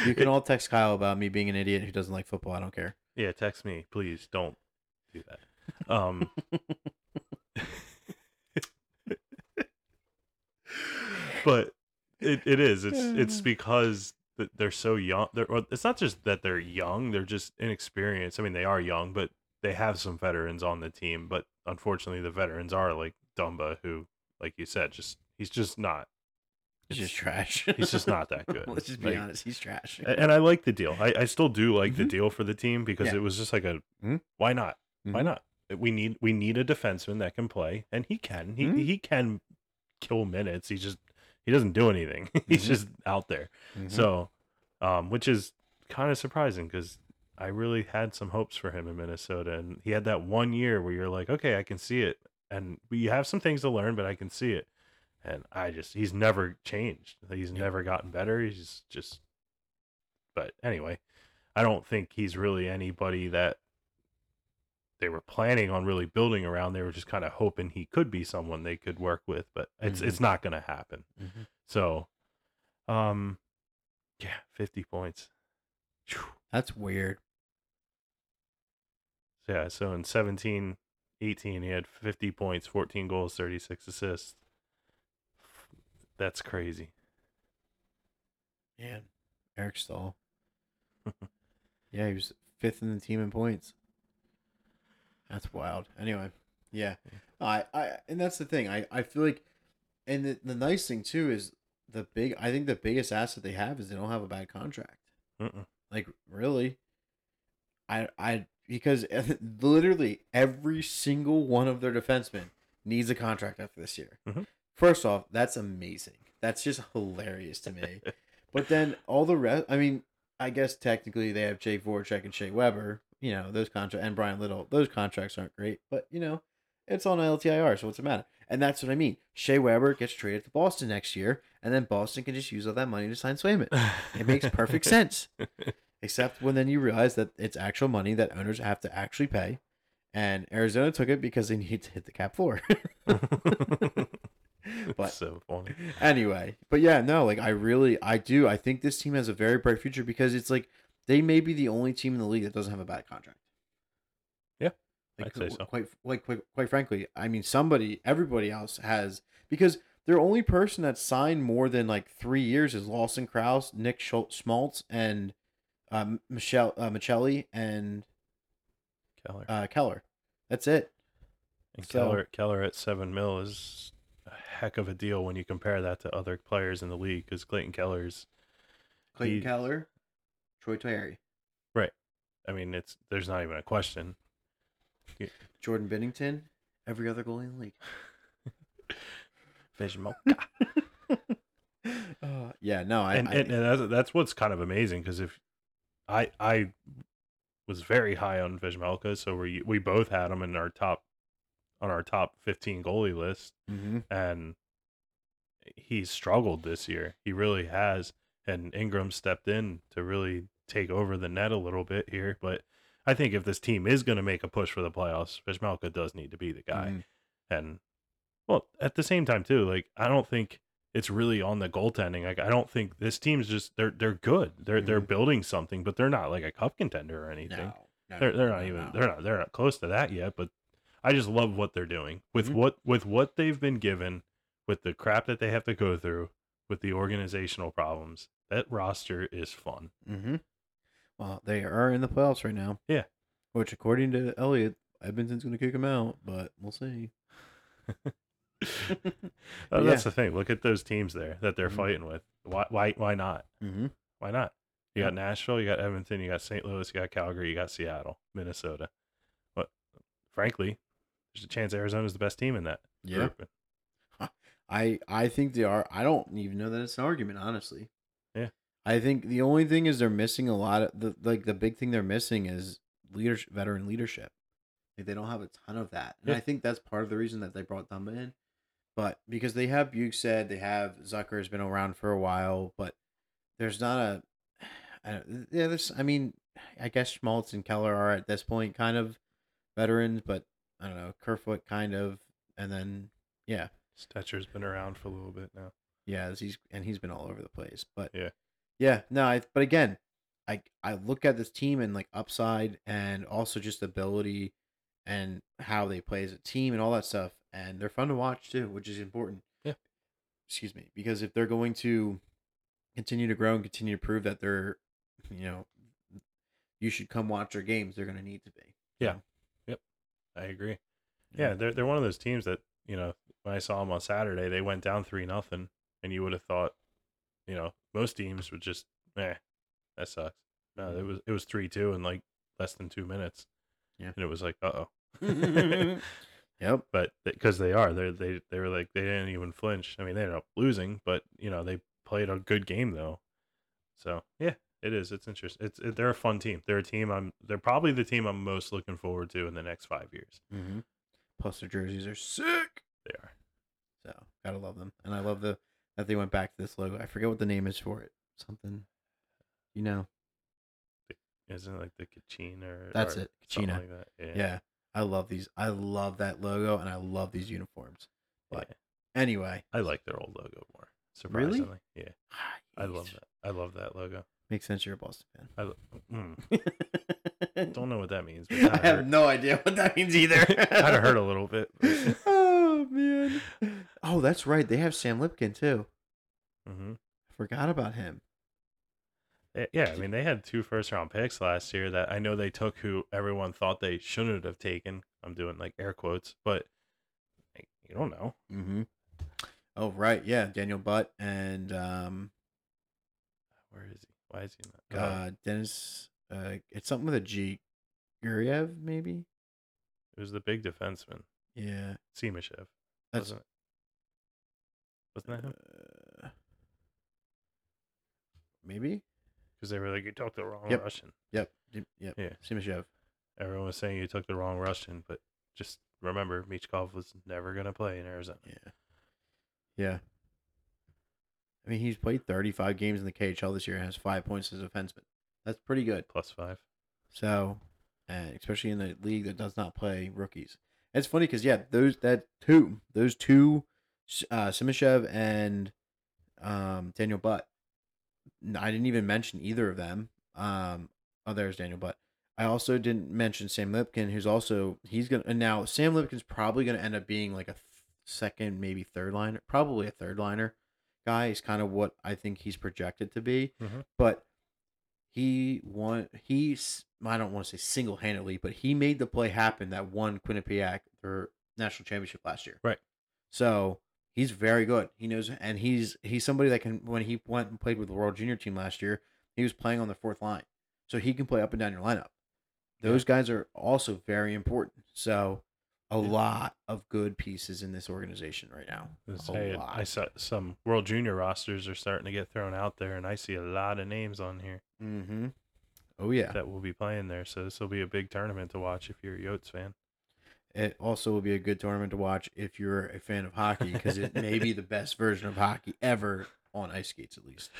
Speaker 1: you can all text Kyle about me being an idiot who doesn't like football. I don't care.
Speaker 2: Yeah, text me, please. Don't do that. Um But it, it is. It's it's because th- they're so young. They're, well, it's not just that they're young, they're just inexperienced. I mean, they are young, but they have some veterans on the team, but unfortunately the veterans are like Dumba who like you said just he's just not
Speaker 1: He's just trash.
Speaker 2: he's just not that good.
Speaker 1: Let's just be
Speaker 2: Like,
Speaker 1: honest. He's trash.
Speaker 2: and I like the deal. I, I still do like the
Speaker 1: Mhm.
Speaker 2: deal for the team because
Speaker 1: Yeah.
Speaker 2: it was just like a
Speaker 1: Mhm.
Speaker 2: why not? Why
Speaker 1: Mhm.
Speaker 2: not? We need we need a defenseman that can play, and he can. He
Speaker 1: Mhm.
Speaker 2: he can kill minutes. He just he doesn't do anything. He's
Speaker 1: Mhm.
Speaker 2: just out there.
Speaker 1: Mhm.
Speaker 2: So, um, which is kind of surprising because I really had some hopes for him in Minnesota, and he had that one year where you're like, okay, I can see it, and we have some things to learn, but I can see it. And I just he's never changed. He's never gotten better. He's just. But anyway, I don't think he's really anybody that they were planning on really building around. They were just kind of hoping he could be someone they could work with, but it's
Speaker 1: Mhm.
Speaker 2: it's not going to happen.
Speaker 1: Mhm.
Speaker 2: So, um, yeah, 50 points.
Speaker 1: That's weird.
Speaker 2: So, yeah, so in 17, 18, he had 50 points, 14 goals, 36 assists. That's crazy.
Speaker 1: Man, Eric Staal. yeah, he was fifth in the team in points. That's wild. Anyway, yeah, I, I, and that's the thing. I, I feel like, and the, the nice thing too is the big. I think the biggest asset they have is they don't have a bad contract.
Speaker 2: Mm-mm.
Speaker 1: Like really, I, I because literally every single one of their defensemen needs a contract after this year.
Speaker 2: Mhm.
Speaker 1: First off, that's amazing. That's just hilarious to me. But then all the rest, I mean, I guess technically they have Jake Voracek and Shea Weber, you know, those contracts, and Bryan Little. Those contracts aren't great, but, you know, it's on LTIR, so what's the matter? And that's what I mean. Shea Weber gets traded to Boston next year, and then Boston can just use all that money to sign Swayman. It makes perfect sense. Except when then you realize that it's actual money that owners have to actually pay. And Arizona took it because they need to hit the cap floor. But-
Speaker 2: so funny.
Speaker 1: anyway, but yeah, no, like I really, I do. I think this team has a very bright future because it's like they may be the only team in the league that doesn't have a bad contract.
Speaker 2: Yeah,
Speaker 1: like,
Speaker 2: I'd say so.
Speaker 1: Quite, like, quite, quite frankly, I mean, somebody, everybody else has because their only person that's signed more than like three years is Lawson Crouse, Nick Schultz, Schmaltz, and um, Michelle uh, Maccelli and
Speaker 2: Keller.
Speaker 1: uh, Keller. That's it.
Speaker 2: and
Speaker 1: so-
Speaker 2: Keller, Keller at seven mil is a heck of a deal when you compare that to other players in the league because Clayton Keller's,
Speaker 1: Clayton
Speaker 2: He-
Speaker 1: Keller, Troy Terry,
Speaker 2: I mean, it's there's not even a question.
Speaker 1: Jordan Binnington, every other goalie in the league.
Speaker 2: Vision
Speaker 1: Uh, yeah, no, I,
Speaker 2: and,
Speaker 1: I
Speaker 2: and, and that's, that's what's kind of amazing because if I I was very high on Vejmelka, so we we both had him in our top on our top 15 goalie list,
Speaker 1: Mhm.
Speaker 2: and he's struggled this year. He really has, and Ingram stepped in to really take over the net a little bit here. But I think if this team is going to make a push for the playoffs, Vejmelka does need to be the guy.
Speaker 1: Mhm.
Speaker 2: And well, at the same time too, like I don't think it's really on the goaltending. Like I don't think this team's just they're they're good. They're they're
Speaker 1: Mhm.
Speaker 2: building something, but they're not like a cup contender or anything.
Speaker 1: no, no,
Speaker 2: they're they're not
Speaker 1: no,
Speaker 2: even they're not they're not close to that yet. But I just love what they're doing with
Speaker 1: Mhm.
Speaker 2: what with what they've been given, with the crap that they have to go through, with the organizational problems. That roster is fun.
Speaker 1: Mhm. Well, they are in the playoffs right now.
Speaker 2: Yeah.
Speaker 1: Which, according to Elliotte, Edmonton's going to kick him out, but we'll see.
Speaker 2: Oh. That's the thing. Look at those teams there that they're
Speaker 1: Mhm.
Speaker 2: fighting with. Why? Why? Why not?
Speaker 1: mm-hmm.
Speaker 2: Why not? You got Nashville, you got Edmonton, you got St. Louis, you got Calgary, you got Seattle, Minnesota. But frankly, there's a chance Arizona's the best team in that
Speaker 1: Yeah.
Speaker 2: group.
Speaker 1: I I think they are. I don't even know that it's an argument, honestly. I think the only thing is they're missing a lot of the like the big thing they're missing is leadership, veteran leadership. Like they don't have a ton of that, and
Speaker 2: Yeah.
Speaker 1: I think that's part of the reason that they brought Dumba in. But because they have Bjugstad, they have Zucker has been around for a while, but there's not a. I don't, yeah, there's. I mean, I guess Schmaltz and Keller are at this point kind of veterans, but I don't know Kerfoot kind of, and then yeah,
Speaker 2: Stecher's been around for a little bit now.
Speaker 1: yeah, he's and he's been all over the place. But
Speaker 2: Yeah.
Speaker 1: Yeah, no, I, but again, I I look at this team and like upside and also just ability and how they play as a team and all that stuff, and they're fun to watch too, which is important.
Speaker 2: Yeah.
Speaker 1: Excuse me, because if they're going to continue to grow and continue to prove that they're, you know, you should come watch their games, they're going to need to be. Yeah. So. Yep.
Speaker 2: I agree. Yeah, they're they're one of those teams that you know when I saw them on Saturday, they went down three nothing, and you would have thought, you know, most teams would just, eh, that sucks. No, it was it was three two in like less than two minutes.
Speaker 1: Yeah.
Speaker 2: and it was like, uh oh.
Speaker 1: Yep.
Speaker 2: but because they are, they they they were like they didn't even flinch. I mean, they ended up losing, but you know they played a good game though. So yeah, it is. It's interesting. It's it, they're a fun team. They're a team. I'm. They're probably the team I'm most looking forward to in the next five years.
Speaker 1: Mm-hmm. Plus their jerseys are sick.
Speaker 2: They are.
Speaker 1: So gotta love them, and I love the that they went back to this logo. I forget what the name is for it. Something, you know.
Speaker 2: Isn't it like the Kachina or
Speaker 1: That's
Speaker 2: or
Speaker 1: it, Kachina.
Speaker 2: Like that? Yeah.
Speaker 1: Yeah. I love these. I love that logo, and I love these uniforms. But
Speaker 2: yeah.
Speaker 1: anyway,
Speaker 2: I like their old logo more. Surprisingly, yeah, I love that. I love that logo.
Speaker 1: Makes sense. You're a Boston fan.
Speaker 2: I mm, don't know what that means. But
Speaker 1: I have
Speaker 2: hurt.
Speaker 1: no idea what that means either.
Speaker 2: kind of hurt a little bit.
Speaker 1: oh man. Oh, that's right. They have Sam Lipkin too.
Speaker 2: Mhm.
Speaker 1: I forgot about him.
Speaker 2: Eh, Yeah, I mean they had two first round picks last year that I know they took who everyone thought they shouldn't have taken. I'm doing like air quotes, but like, you don't know.
Speaker 1: Mm-hmm. Oh right, yeah, Daniel But and um,
Speaker 2: Where is he? Why is he not?
Speaker 1: Uh, Dennis. Uh, it's something with a G. Guriev, maybe.
Speaker 2: it was the big defenseman,
Speaker 1: Yeah,
Speaker 2: Simashev,
Speaker 1: that's.
Speaker 2: wasn't it? Wasn't that him?
Speaker 1: Uh, maybe.
Speaker 2: Because they were like, you took the wrong
Speaker 1: Yep.
Speaker 2: Russian.
Speaker 1: Yep. Yep. Yep.
Speaker 2: Yeah.
Speaker 1: Simashev.
Speaker 2: Everyone was saying you took the wrong Russian, but just remember, Michkov was never gonna play in Arizona.
Speaker 1: Yeah. Yeah. I mean, he's played 35 games in the KHL this year and has five points as a defenseman. That's pretty good.
Speaker 2: Plus five.
Speaker 1: So, and especially in a league that does not play rookies. It's funny because yeah, those that two, those two, uh, Simashev and um, Daniel But. I didn't even mention either of them. Um, oh, there's Daniel But. I also didn't mention Sam Lipkin, who's also he's gonna and now Sam Lipkin's probably gonna end up being like a th- second, maybe third liner, probably a third liner guy. Is kind of what I think he's projected to be,
Speaker 2: Mhm.
Speaker 1: but he won. He's I don't want to say single handedly, but he made the play happen that won Quinnipiac their national championship last year.
Speaker 2: Right.
Speaker 1: So he's very good. He knows, and he's he's somebody that can. When he went and played with the World Junior team last year, he was playing on the fourth line, so he can play up and down your lineup. Those guys are also very important. So a lot of good pieces in this organization right now.
Speaker 2: Say
Speaker 1: lot.
Speaker 2: I saw some World Junior rosters are starting to get thrown out there, and I see a lot of names on here
Speaker 1: Mm-hmm. Oh yeah.
Speaker 2: that will be playing there. So this will be a big tournament to watch if you're a Yotes fan.
Speaker 1: It also will be a good tournament to watch if you're a fan of hockey because it may be the best version of hockey ever on ice skates, at least.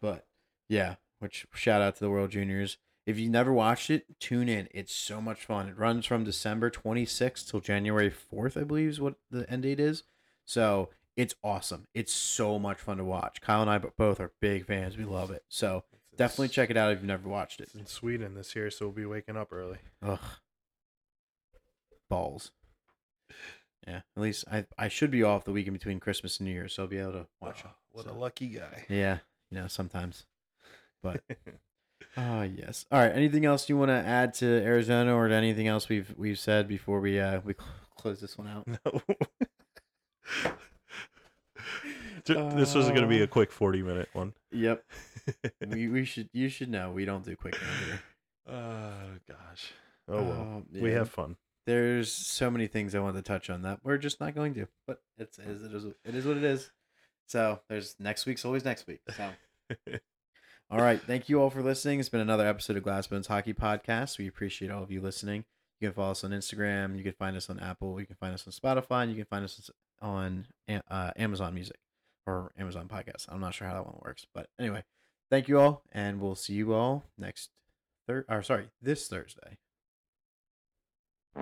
Speaker 1: But yeah, which shout out to the World Juniors. If you never watched it, tune in. It's so much fun. It runs from December 26th till January 4th, I believe is what the end date is. So it's awesome. It's so much fun to watch. Kyle and I both are big fans. We love it. So definitely check it out if you've never watched it.
Speaker 2: It's in Sweden this year, so we'll be waking up early.
Speaker 1: Ugh. Balls. Yeah, at least I I should be off the weekend between Christmas and New Year, so I'll be able to watch.
Speaker 2: Oh, what
Speaker 1: So,
Speaker 2: a lucky guy.
Speaker 1: Yeah, you know sometimes. But Ah, yes. All right. Anything else you want to add to Arizona, or to anything else we've we've said before we uh we cl- close this one out?
Speaker 2: No. This was going to be
Speaker 1: Uh,
Speaker 2: a quick 40 minute one.
Speaker 1: Yep. we we should you should know we don't do quick here.
Speaker 2: Oh, gosh. Oh, well.
Speaker 1: Um,
Speaker 2: We have fun.
Speaker 1: There's so many things I want to touch on that we're just not going to. But it's it is it is, it is what it is. So there's next week's always next week. So all right, thank you all for listening. It's been another episode of Glassbones Hockey Podcast. We appreciate all of you listening. You can follow us on Instagram. You can find us on Apple. You can find us on Spotify. And you can find us on uh, Amazon Music or Amazon Podcast. I'm not sure how that one works, but anyway, thank you all, and we'll see you all next Thursday. or sorry, this Thursday.